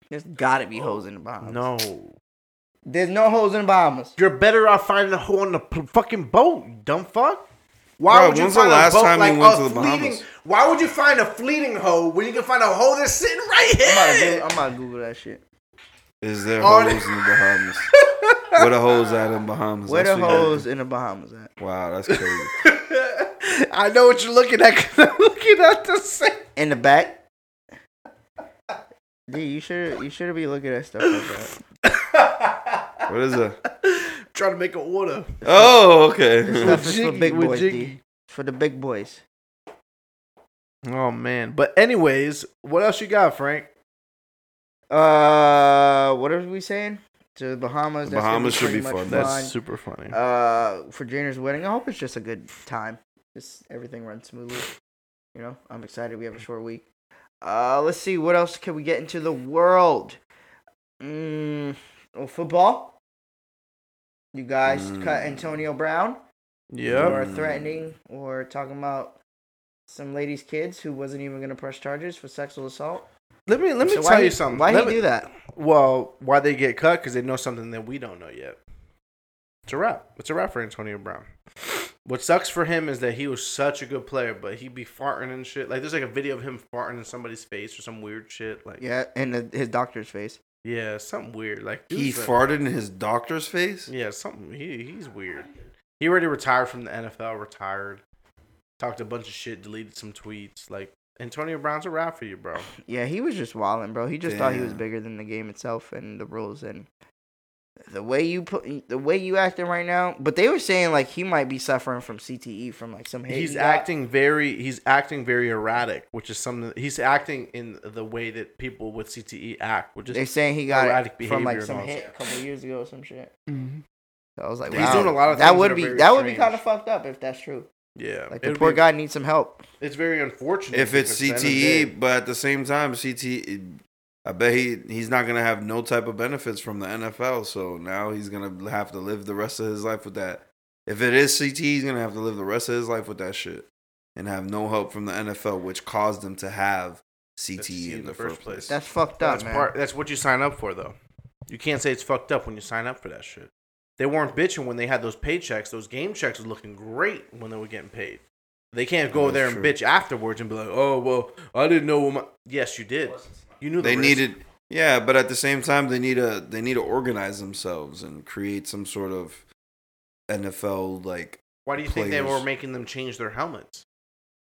There's gotta be oh, hoes in the Bahamas. No. There's no hoes in the Bahamas. You're better off finding a hole in the p- fucking boat, dumb fuck. Why Bro, would you when's the find last a boat time you went a to the fleeting- Bahamas? Why would you find a fleeting hoe when you can find a hoe that's sitting right I'm about, to here? Google, I'm about to Google that shit. Is there Oh, hoes in the Bahamas? *laughs* Where the hoes at in Bahamas? Where That's the what you hoes in the Bahamas at? Wow, that's crazy. *laughs* I know what you're looking at. 'cause I'm looking at the same. In the back. Dude, you should you should be looking at stuff like that. what is that? *laughs* Trying to make an order. Oh, okay. This stuff is for Jiggy, big with boys, Jiggy. D. For the big boys. Oh man. But anyways, what else you got, Frank? Uh, what are we saying? To the Bahamas. that's gonna Bahamas should pretty be much fun. That's super funny. Uh, for Janer's wedding, I hope it's just a good time. Just everything runs smoothly. You know, I'm excited. We have a short week. Uh, let's see what else can we get into the world. Mm, oh, football. You guys Mm. cut Antonio Brown. yeah. Or threatening or talking about some lady's kids who wasn't even gonna press charges for sexual assault. Let me let me So tell why you something. Why Let he me- do that? Well, why they get cut? Because they know something that we don't know yet. It's a wrap. It's a wrap for Antonio Brown. What sucks for him is that he was such a good player, but he'd be farting and shit. Like there's like a video of him farting in somebody's face or some weird shit. Like Yeah, in the, his doctor's face. Yeah, something weird. Like He a- farted in his doctor's face. Yeah, something. He he's weird. He already retired from the NFL. Retired. Talked a bunch of shit. Deleted some tweets. Like Antonio Brown's a rap for you, bro. *laughs* Yeah, he was just wilding, bro. He just thought he was bigger than the game itself and the rules and the way you put the way you acting right now. But they were saying like he might be suffering from CTE from like some. He's he acting very. He's acting very erratic, which is something. He's acting in the way that people with CTE act, which is They're saying he got erratic it from like some hit a couple years ago or some shit. Mm-hmm. So I was like, He's doing a lot of that things would that be very that would be kind of fucked up if that's true. yeah. Like the poor be- guy needs some help. It's very unfortunate. If it's because at the end of the CTE, but at the same time, CTE, I bet he he's not gonna have no type of benefits from the NFL. So now he's gonna have to live the rest of his life with that. If it is CTE, he's gonna have to live the rest of his life with that shit and have no help from the NFL, which caused him to have CTE in the first place. That's fucked up, That's man. part. That's what you sign up for, though. You can't say it's fucked up when you sign up for that shit. They weren't bitching when they had those paychecks. Those game checks was looking great when they were getting paid. They can't go That's there and true. bitch afterwards and be like, "Oh well, I didn't know." What my... Yes, you did. You knew the they risk. needed yeah but at the same time they need to they need to organize themselves and create some sort of nfl like Why do you think they were making them change their helmets?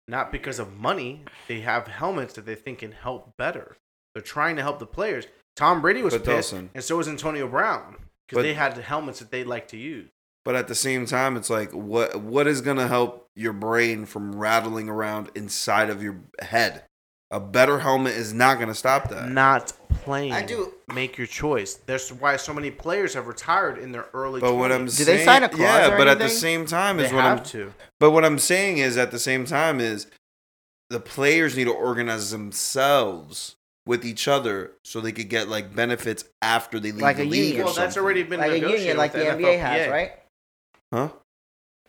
Not because of money. They have helmets that they think can help better. They're trying to help the players. Tom Brady was But pissed, Dawson- and so was Antonio Brown because they had the helmets that they like to use. but at the same time it's like what what is going to help your brain from rattling around inside of your head a better helmet is not going to stop that Not playing. I do- Make your choice. That's why so many players have retired in their early. but what i'm 20s. Did they saying sign a clause yeah or but at the anything? same time They is what have i'm to. but what i'm saying is at the same time is the players need to organize themselves with each other so they could get like benefits after they leave Like the a league union. or Well, that's something. already been Like a negotiated union, like the with NBA has, NFLPA. right? huh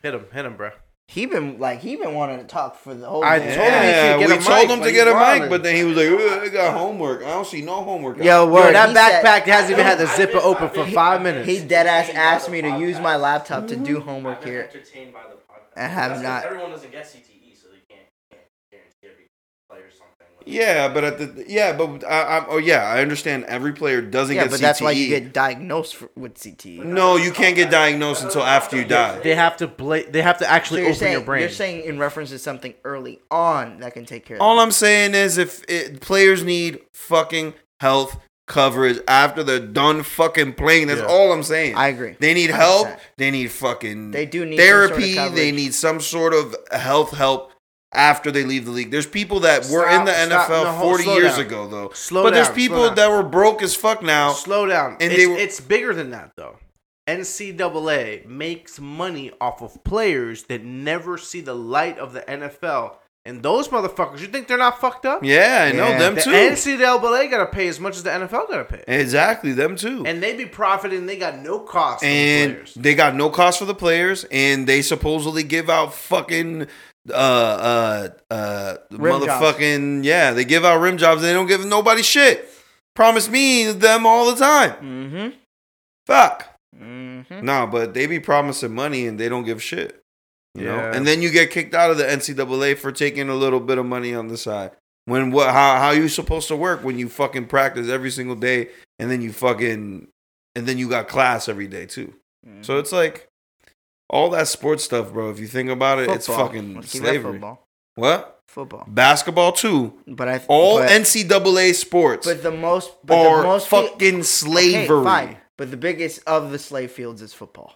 Hit him, hit him, bro. He been like he been wanting to talk for the whole. I game. told him he Yeah, should get we a told him to get a mic, but then he was like, "Ugh, "I got homework. I don't see no homework." out." Yo, word, Yo, that he said- backpack hasn't even had the zipper open for five minutes. He dead ass asked me to use my laptop to do mm-hmm. I've homework been here. entertained by the podcast. I have That's 'cause not. Everyone doesn't get CTE, so they can't, can't guarantee every player something. Yeah, but at the yeah, but I, I oh yeah, I understand every player doesn't Yeah, get but CTE. that's why you get diagnosed for, with CTE. no, you can't get diagnosed until after you die. They have to bla- They have to actually you're open saying your brain. you're saying in reference to something early on that can take care of. All that. I'm saying is, if it, players need fucking health coverage after they're done fucking playing, that's Yeah. all I'm saying. I agree. They need help. 100%. They need fucking They do need some sort of therapy. they need some sort of health help after they leave the league. There's people that were in the Stop, stop. NFL No, hold- 40 slow years down. ago though. Slow but there's people down. that were broke as fuck now. Slow down. And it's, they were- it's bigger than that, though. NCAA makes money off of players that never see the light of the NFL. And those motherfuckers, you think they're not fucked up? Yeah, I know Yeah. them The too. NCAA got to pay as much as the NFL got to pay. exactly, them too. And they be profiting, they got no cost for the and players. they got no cost for the players, and they supposedly give out fucking uh uh uh Rim motherfucking yeah, they give out rim jobs. They don't give nobody shit. Promise me them all the time. Mm-hmm. Fuck. Mm-hmm. No, but they be promising money and they don't give shit. You know, Yeah. and then you get kicked out of the NCAA for taking a little bit of money on the side. When what? How how you supposed to work when you fucking practice every single day and then you fucking and then you got class every day too. Mm-hmm. So it's like all that sports stuff, bro. If you think about it, it's fucking Let's slavery. Football. What? Football. Basketball too. But I All but, NCAA sports but the most but are the most fucking Okay, slavery. fine. But the biggest of the slave fields is football.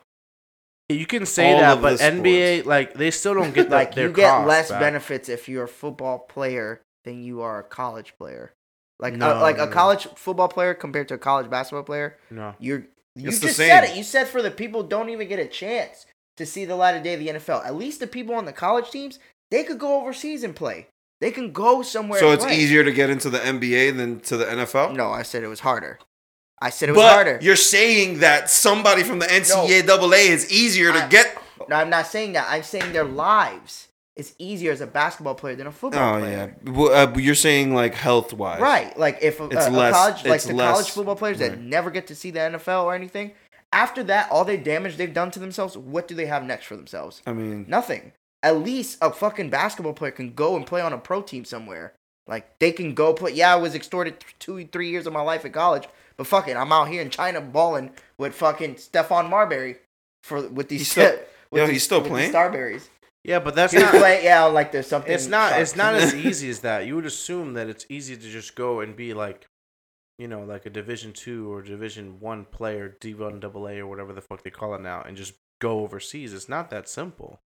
You can say All that, but the NBA, like, they still don't get the, *laughs* like their you get less back. benefits if you're a football player than you are a college player. Like No, uh, like no, a no. college football player compared to a college basketball player, No. you're you It's just said it. You said for the people don't even get a chance to see the light of day of the NFL. At least the people on the college teams, they could go overseas and play. They can go somewhere. So it's play. easier to get into the NBA than to the NFL. No, I said it was harder. I said it was but harder. you're saying that somebody from the NCAA is easier to I- get. No, I'm not saying that. I'm saying their lives is easier as a basketball player than a football Oh player. yeah, well, uh, you're saying like health wise, Right. Like if a, It's a- a less- college like the less- college football players that never get to see the NFL or anything, after that, all the damage they've done to themselves, what do they have next for themselves? I mean, Nothing. At least a fucking basketball player can go and play on a pro team somewhere. Like they can go play. Yeah, I was extorted th- two, three years of my life at college, but fuck it, I'm out here in China balling with fucking Stephon Marbury for with these. He's still- with yo, these- he's still with playing? Starberries. Yeah, but that's He not. playing. Yeah, like there's something. It's not. It's not as *laughs* easy as that. You would assume that it's easy to just go and be like, you know, like a Division two or Division one player, D one double A or whatever the fuck they call it now, and just go overseas. It's not that simple.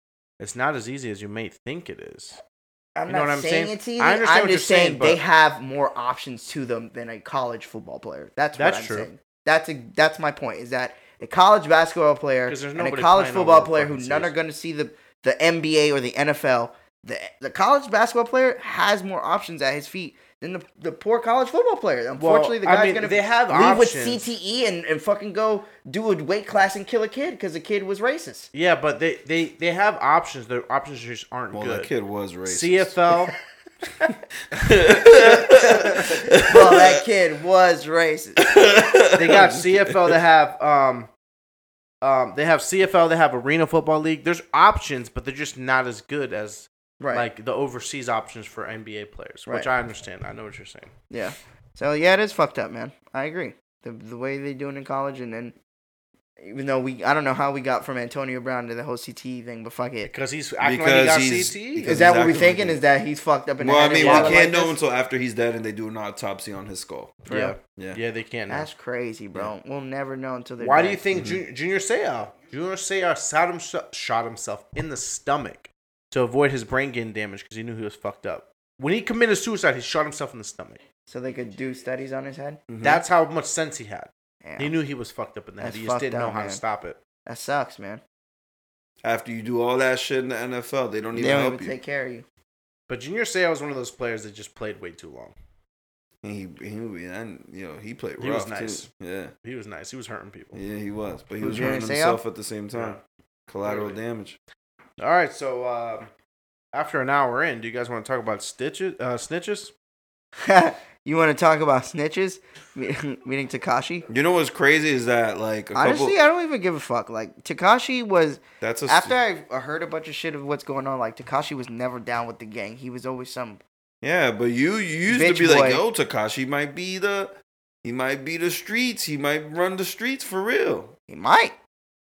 It's not as easy as you may think it is. I'm You know not what I'm saying saying? it's easy. I understand I'm what you're just saying saying, they have more options to them than a college football player. That's what That's I'm true. saying. That's a, that's my point. Is that a college basketball player and a college football player who none are going to see the the NBA or the NFL. The the college basketball player has more options at his feet than the, the poor college football player. Unfortunately, the I guy's mean, gonna they have leave with. CTE and, and fucking go do a weight class and kill a kid because the kid was racist. Yeah, but they they they have options. Their options just aren't well, good. that kid was racist. CFL. *laughs* well, that kid was racist. they got CFL. They have um, um, they have CFL. They have Arena Football League. There's options, but they're just not as good as Right. like the overseas options for NBA players, which Right. I understand. I know what you're saying. Yeah. So yeah, it is fucked up, man. I agree. The the way they do it in college, and then even though we, I don't know how we got from Antonio Brown to the whole CTE thing, but fuck it. Because he's acting like Because he got he's- CTE. because Is that what we're exactly thinking? like Is that he's fucked up in Well, I head mean, and we walking can't like know this? until after he's dead and they do an autopsy on his skull. For yeah. Yeah. yeah, they can't. Know. That's crazy, bro. We'll never know until they're Why do you think Mm-hmm. Jun- Junior Seau? Junior Seau shot, himself, shot himself in the stomach to avoid his brain getting damaged because he knew he was fucked up. When he committed suicide, he shot himself in the stomach. So they could do studies on his head. Mhm. That's how much sense he had. Yeah. He knew he was fucked up in the head. He just didn't fucked know how man. to stop it. That sucks, man. after you do all that shit in the NFL, they don't even They even don't help even you. take care of you. But Junior Seau was one of those players that just played way too long. And he, he, and you know, he played He was rough nice. too. Yeah, He was nice. He was hurting people. yeah, he was, but he Who, was Junior hurting Seau? himself at the same time. Yeah. Collateral Clearly. damage. All right, so um, after an hour in, do you guys want to talk about stitches, uh, snitches? *laughs* you want to talk about snitches? *laughs* Meaning Tekashi? You know what's crazy is that like a Honestly, couple. I don't even give a fuck. Like Tekashi was That's a after I heard a bunch of shit of what's going on. Like Tekashi was never down with the gang. He was always some. Yeah, but you, you used to be like, yo, Tekashi might be the, he might be the streets. He might run the streets for real. He might.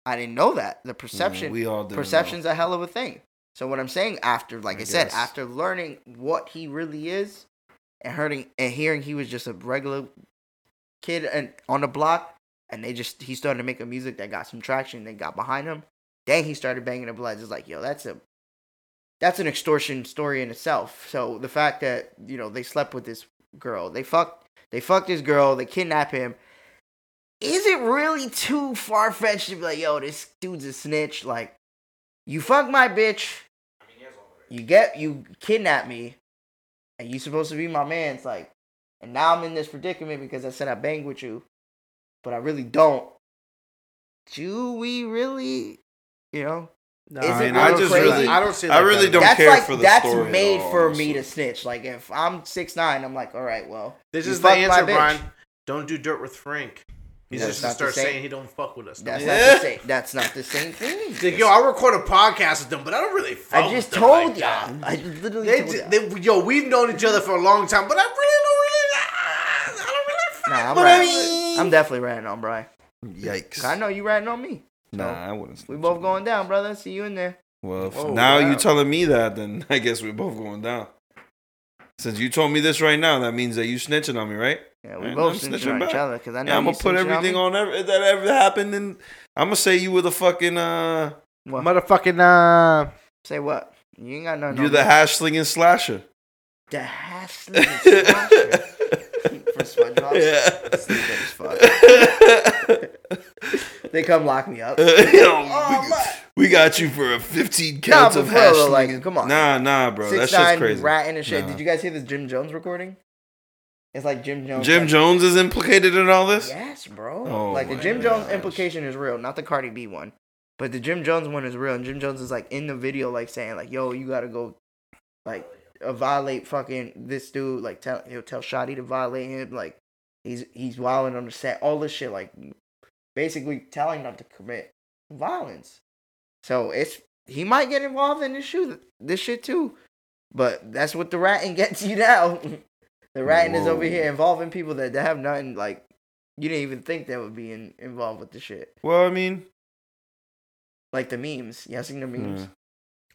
I didn't know that. The perception. Mm, we all perception's a hell of a thing. So what I'm saying after, like I, I said, after learning what he really is, and hearing and hearing he was just a regular kid and on the block, and they just he started making music that got some traction. They got behind him. Then he started banging the bloods. It's like, yo, that's a that's an extortion story in itself. So the fact that you know they slept with this girl, they fucked they fucked this girl, they kidnapped him. Is it really too far fetched to be like, yo, this dude's a snitch? Like, you fuck my bitch, you get you kidnap me, and you supposed to be my man. It's like, and now I'm in this predicament because I said I banged with you, but I really don't. Do we really, you know? No, Is I it mean, I real just crazy? really, I don't see. it I really that. don't that's care like for the that's story at made all, for me to snitch. Like if I'm six nine, I'm like, all right, well, This is the answer. Brian. Don't do dirt with Frank. He's That's just not to the start saying he don't fuck with us. that's no more. not the same. That's not the same thing. He's like, yo, I record a podcast with them, but I don't really. Fuck I just with them told like y'all. that. I just literally They, told y'all. they, yo, we've known each other for a long time, but I really don't really. I don't really fuck. Nah, I'm, but I mean. I'm definitely ratting on Brian. Yikes. I know you ratting on me. Nah, I wouldn't. We snitch both going down, brother. See you in there. Well, if Oh, now wow. you telling me that, then *laughs* I guess we're both going down. Since you told me this right now, that means that you snitching on me, right? Yeah, we Man, both I'm snitching snitching on each other because I know Yeah, I'm gonna put snitching on everything me. on every, that ever happened, and I'm gonna say you were the fucking uh, What? motherfucking uh, Say what? You ain't got nothing. you're on the me. hash slinging slasher. the hash slinging slasher. *laughs* For SpongeBob. Yeah. Stupid fuck. *laughs* They come lock me up. *laughs* Yo, Oh, we, my- we got you for a 15 Nah, counts but of for hash like, come on. Nah, nah, bro. Six That's just nine crazy. ratting and shit. Nah. Did you guys hear this Jim Jones recording? It's like Jim Jones. Jim like, Jones is implicated in all this? Yes, bro. Oh like the Jim Jones implication is real, not the Cardi B one. But the Jim Jones one is real, and Jim Jones is like in the video, like saying like, "Yo, you gotta go, like, uh, violate fucking this dude. Like, tell he'll tell Shotti to violate him. Like, he's he's wilding on the set, all this shit. Like, basically telling them to commit violence. So it's he might get involved in this shoot this shit too. But that's what the ratting *laughs* gets you now. The ratting is over here involving people that, that have nothing like you didn't even think they would be in, involved with the shit. Well, I mean, Like the memes. You seen the memes? yeah.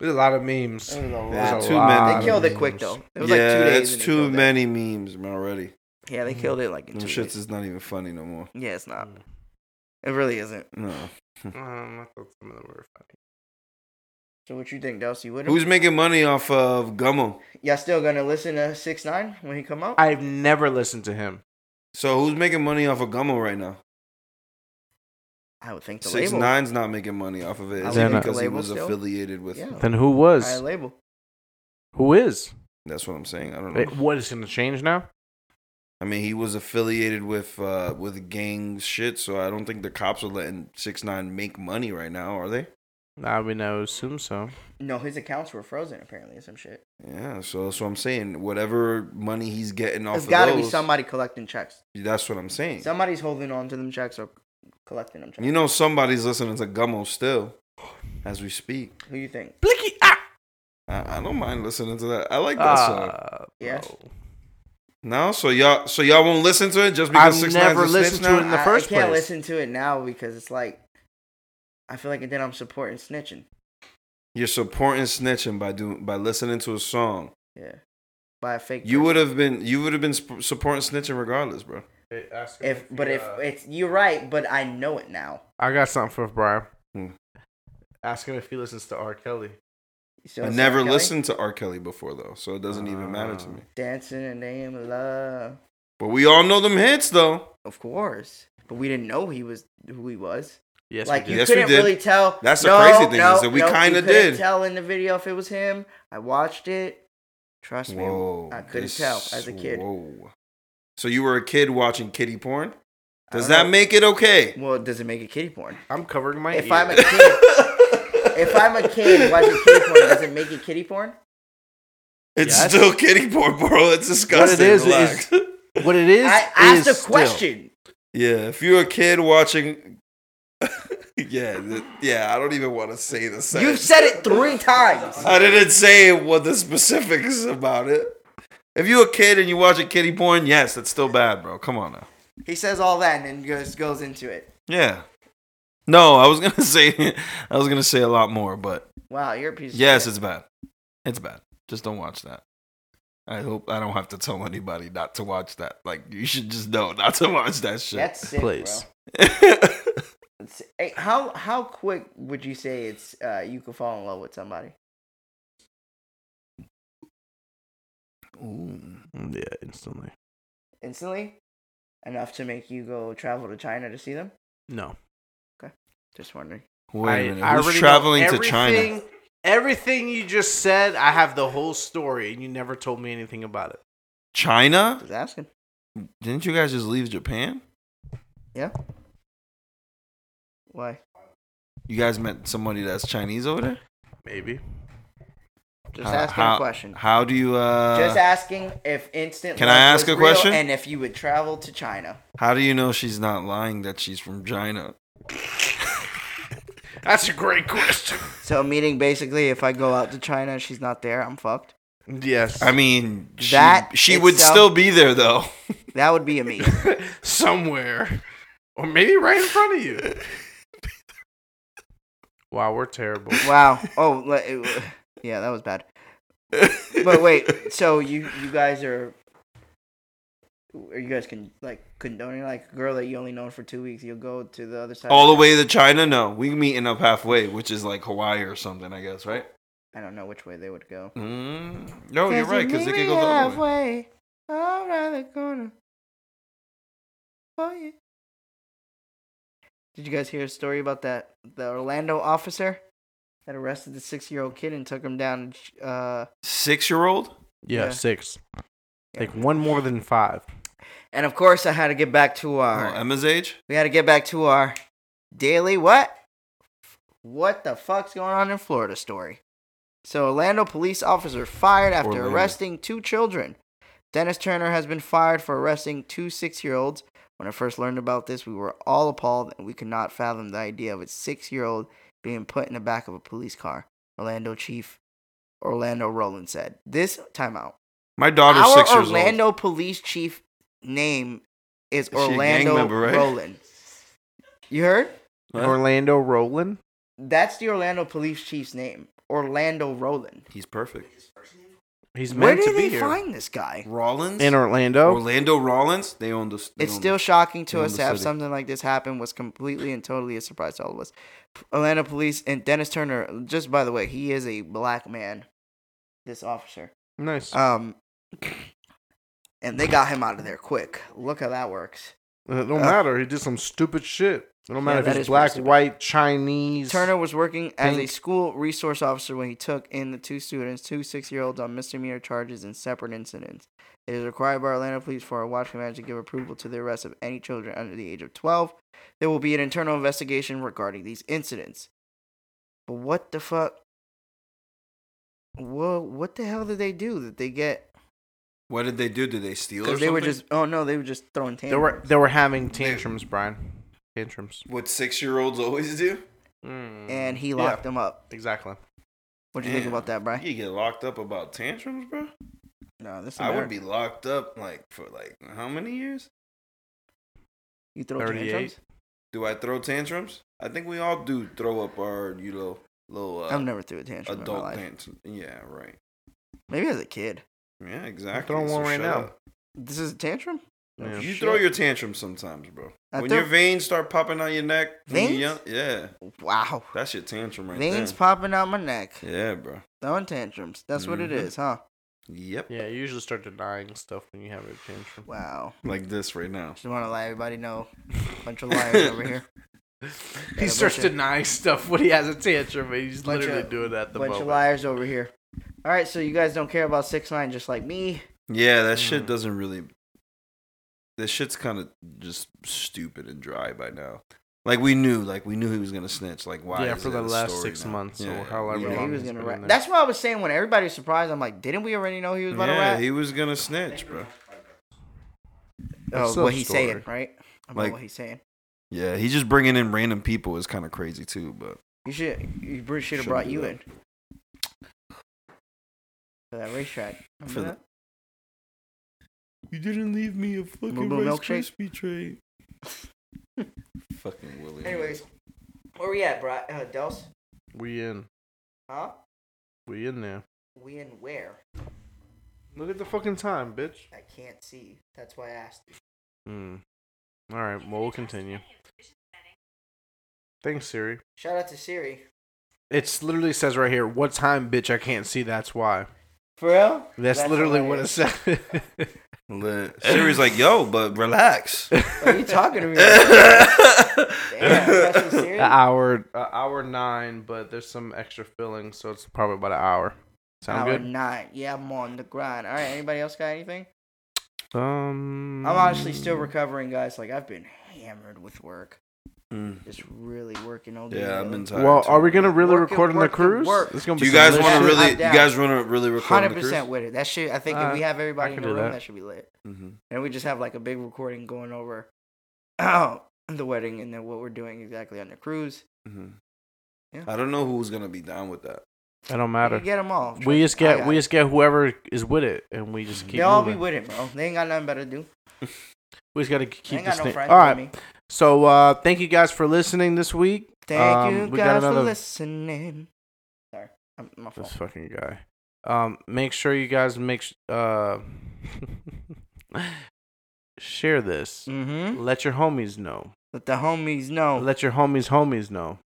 There's a lot of memes. It was a lot. There's too many. They killed it quick though. It was yeah, like two days. it's too killed it. many memes already. Yeah, they killed it like in Them two shits days. is not even funny no more. Yeah, it's not. It really isn't. No. Um, I thought some of them were funny. So what you think, Delsey? Would Who's making money off of Gummo? y'all still gonna listen to Six Nine when he come out? I've never listened to him. So who's making money off of Gummo right now? I would think the Six label. Nine's not making money off of it. I it think because the he label was still. affiliated with? Yeah. Then who High was? label. Who is? That's what I'm saying. I don't know. Wait, what is going to change now? I mean, he was affiliated with uh with gang shit, so I don't think the cops are letting Six Nine make money right now, are they? I mean, I would assume so. No, his accounts were frozen apparently or some shit. Yeah, so that's what I'm saying. Whatever money he's getting off There's of got to those, be somebody collecting checks. That's what I'm saying. Somebody's holding on to them checks or collecting them checks. You know, somebody's listening to Gummo still, as we speak. Who you think? Blicky! Ah! I, I don't mind listening to that. I like that song. Uh, Yeah. bro. No, so y'all, so y'all won't listen to it just because I've Six never Nine's listened to now? it in the I- first I can't place. listen to it now because it's like I feel like then I'm supporting snitching. You're supporting snitching by doing by listening to a song. Yeah, by a fake. You would have been you would have been supporting snitching regardless, bro. Hey, ask If but he, if uh, it's you're right, but I know it now. I got something for Brian. Hmm. Ask him if he listens to R. Kelly. So I never R. Kelly? listened to R. Kelly before though, so it doesn't even matter to Ah. me. Dancing in the name of love, But we all know them hits though. of course. But we didn't know he was who he was. Yes, like we you. Yes, couldn't did. really tell. That's the No, crazy thing, no, is that we no, kinda did. Tell in the video if it was him. I watched it. Trust me, I couldn't this- tell as a kid. Whoa. So you were a kid watching kitty porn? Does that know. make it okay? Well, does it make it kitty porn? I'm covering my If ears. I'm a kid, *laughs* if I'm a kid watching kitty porn, does it make it kitty porn? It's Yes. still kitty porn, bro. It's disgusting. is, Relax. what it is, I asked a is still- question. yeah, if you're a kid watching, yeah, th- yeah. I don't even want to say the same. You've said it three times. I didn't say what the specifics about it. If you're a kid and you watch a kitty porn, yes, that's still bad, bro. Come on now. He says all that and then goes goes into it. Yeah. No, I was *laughs* gonna say, I was gonna say a lot more, but Wow, you're a piece. of yes, shit. it's bad. It's bad. Just don't watch that. I hope I don't have to tell anybody not to watch that. Like you should just know not to watch that shit. That's sick, Please. bro. *laughs* It's- hey, how how quick would you say it's uh, you could fall in love with somebody? Ooh. Yeah, instantly. Instantly, enough to make you go travel to China to see them? No. Okay. Just wondering. Wait a minute. I Who's traveling to China? everything- Everything you just said, I have the whole story, and you never told me anything about it. China? Just asking. Didn't you guys just leave Japan? Yeah. Why? You guys met somebody that's Chinese over there? Maybe. Just How- asking how, a question. How do you uh Just asking if instant. Can love I ask was a real question? And if you would travel to China. how do you know she's not lying that she's from China? *laughs* That's a great question. So meaning basically, if I go out to China, she's not there. I'm fucked. yes. I mean, she, That she would itself- still be there though. That would be a me. *laughs* somewhere, or maybe right in front of you. *laughs* Wow, we're terrible. *laughs* wow. Oh, it- yeah, that was bad. But wait, *laughs* so you you guys are. Or you guys can like condoning like a girl that you only known for two weeks. You'll go to the other side. All the way to China? No, we meeting up halfway, which is like Hawaii or something, I guess, right? I don't know which way they would go. Mm, no, you're right, because they could go the other way. halfway around the corner. For you. Did you guys hear a story about that the Orlando officer that arrested the six year old kid and took him down? Uh, Six year old? Yeah, Yeah. six. Yeah. Like one more than five. and of course, I had to get back to Oh, our. Emma's age? we had to get back to our daily what? What the fuck's going on in Florida story? So, Orlando police officer fired after Orlando. arresting two children. Dennis Turner has been fired for arresting two six year olds When I first learned about this, we were all appalled and we could not fathom the idea of a six year old being put in the back of a police car. Orlando Chief Orlando Rowland said. This timeout. My daughter's Our six years old. Orlando police chief name is she a gang Orlando member, right? Rowland. You heard? old. Orlando Roland. That's the Orlando police chief's name. Orlando Rowland. He's perfect. He's Where meant did to be they here. find this guy? Rollins in Orlando. Orlando Rollins. They own the. they It's own still the- shocking to they own us the to have city. something like this happen. Was completely and totally a surprise to all of us. Atlanta police and Dennis Turner. Just by the way, he is a black man. This officer. nice. Um, and they got him out of there quick. Look how that works. it don't uh, matter. He did some stupid shit. It don't matter that if is he's black, white, Chinese. Turner was working as a school resource officer when he took in the two students, two six year olds, on misdemeanor charges in separate incidents. It is required by Atlanta Police for a watch command to give approval to the arrest of any children under the age of 12. There will be an internal investigation regarding these incidents. But what the fuck? Well, what the hell did they do that they get? What did they do? Did they steal? or Because they were just, oh no, they were just throwing They were tantrums. they were having tantrums, Brian. Tantrums. what six year olds always do. And he Yeah, locked them up. exactly. What do you think about that, Brian? You get locked up about tantrums, bro. No, this is I would be locked up like for like how many years? You throw 38. tantrums? Do I throw tantrums? I think we all do throw up our you know little uh, I've never threw a tantrum in my adult life. tantrum. Yeah, right. Maybe as a kid. Yeah, exactly. throwing one right now. up. This is a tantrum? Yeah. You shit. throw your tantrums sometimes, bro. I when throw- your veins start popping out your neck, Veins? you're young, yeah, Wow. that's your tantrum right there. Veins there. popping out my neck. yeah, bro. Throwing tantrums. That's what it Mhm. is, huh? Yep. Yeah, you usually start denying stuff when you have a tantrum. Wow. Like this right now. Just want to let everybody know. Bunch of liars over here. *laughs* He a starts bunch of- denying stuff when he has a tantrum, and he's literally of- doing that at the Bunch moment. of liars over here. All right, so you guys don't care about six nine just like me. Yeah, that shit Mm. doesn't really. This shit's kind of just stupid and dry by now. Like we knew, like we knew he was gonna snitch. Like why? Yeah, is for the last six now? months or Yeah, however Yeah, long he was he's gonna been rat. That's why I was saying when everybody was surprised. I'm like, didn't we already know he was about to Yeah, rat? he was gonna snitch, bro. oh, what he's story. saying, right? About Like- what he's saying. Yeah, he's just bringing in random people is kind of crazy too. But You should. You should have brought you that. in for that racetrack. Remember For that? You didn't leave me a fucking Little Rice milkshake? Krispie tray. *laughs* fucking Willie. Anyways, where we at, bro? Uh, Dels? We in. Huh? We in there. We in where? Look at the fucking time, bitch. I can't see. That's why I asked. Hmm. All right. Well, we'll continue. Thanks, Siri. Shout out to Siri. It's literally says right here, "What time, bitch? I can't see. That's why." For real? That's, That's literally what it hilarious. said. *laughs* Lit. Siri's like, yo, but relax. *laughs* Are you talking to me? *laughs* Damn, Siri? An hour, uh, hour nine, but there's some extra filling, so it's probably about an hour. Sound Hour good? nine. Yeah, I'm on the grind. All right. Anybody else got anything? Um, I'm honestly still recovering, guys. Like I've been hammered with work. Mm. Just really working all day. Yeah, I've really. been tired. Well, too. are we gonna really Work it, record on the work it, cruise? work. It's gonna Do be you guys want to lit shit. really? I'm You down. guys want to really record on Hundred the cruise? percent with it. That shit. I think if Uh, we have I everybody in can the do room, that. that should be lit. Mm-hmm. And we just have like a big recording going over *clears throat* the wedding and then what we're doing exactly on the cruise. hmm Yeah. I don't know who's gonna be down with that. It don't We matter. can get them all. We just Trust me, I get we it. just get whoever is with it, and we just keep. They all be moving. with it, bro. They ain't got nothing better to do. *laughs* We just gotta keep this got no thing. All right. So uh, thank you guys for listening this week. Thank Um, you we got guys for listening. Sorry, I'm, my fault. This fucking guy. Um, make sure you guys make sh- uh *laughs* share this. Mm-hmm. Let your homies know. Let the homies know. Let, your homies homies know.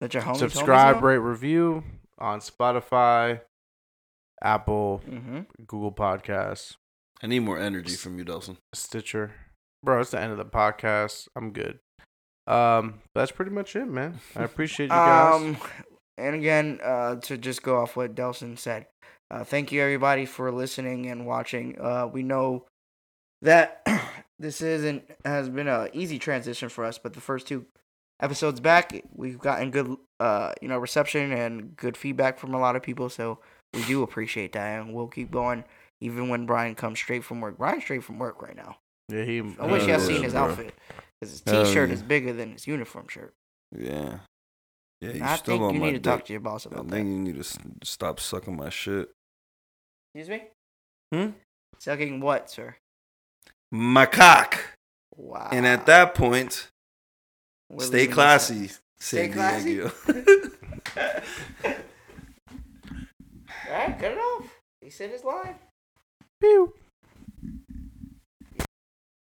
Let your homies Subscribe, rate, review on Spotify, Apple, Mm-hmm. Google Podcasts, I need more energy from you, Delson. Stitcher. Bro, it's the end of the podcast. I'm good. Um, that's pretty much it, man. I *laughs* appreciate you guys. Um, and again, uh, to just go off what Delson said, uh, thank you everybody for listening and watching. Uh, we know that *clears throat* this isn't has been a easy transition for us, but the first two episodes back, we've gotten good, uh, you know, reception and good feedback from a lot of people. So we do appreciate that, and we'll keep going even when Brian comes straight from work. Brian's straight from work right now. Yeah, he. I wish y'all seen his bro. outfit. Because his t-shirt yeah. is bigger than his uniform shirt. Yeah. Yeah, you I still think on you my need to talk to your boss about I about think that. you need to stop sucking my shit. Excuse me? Hmm? Sucking what, sir? My cock. Wow. And at that point, We're stay leaving this classy. Stay San classy? Diego. *laughs* *laughs* All right, cut it off. He said his line. Piu.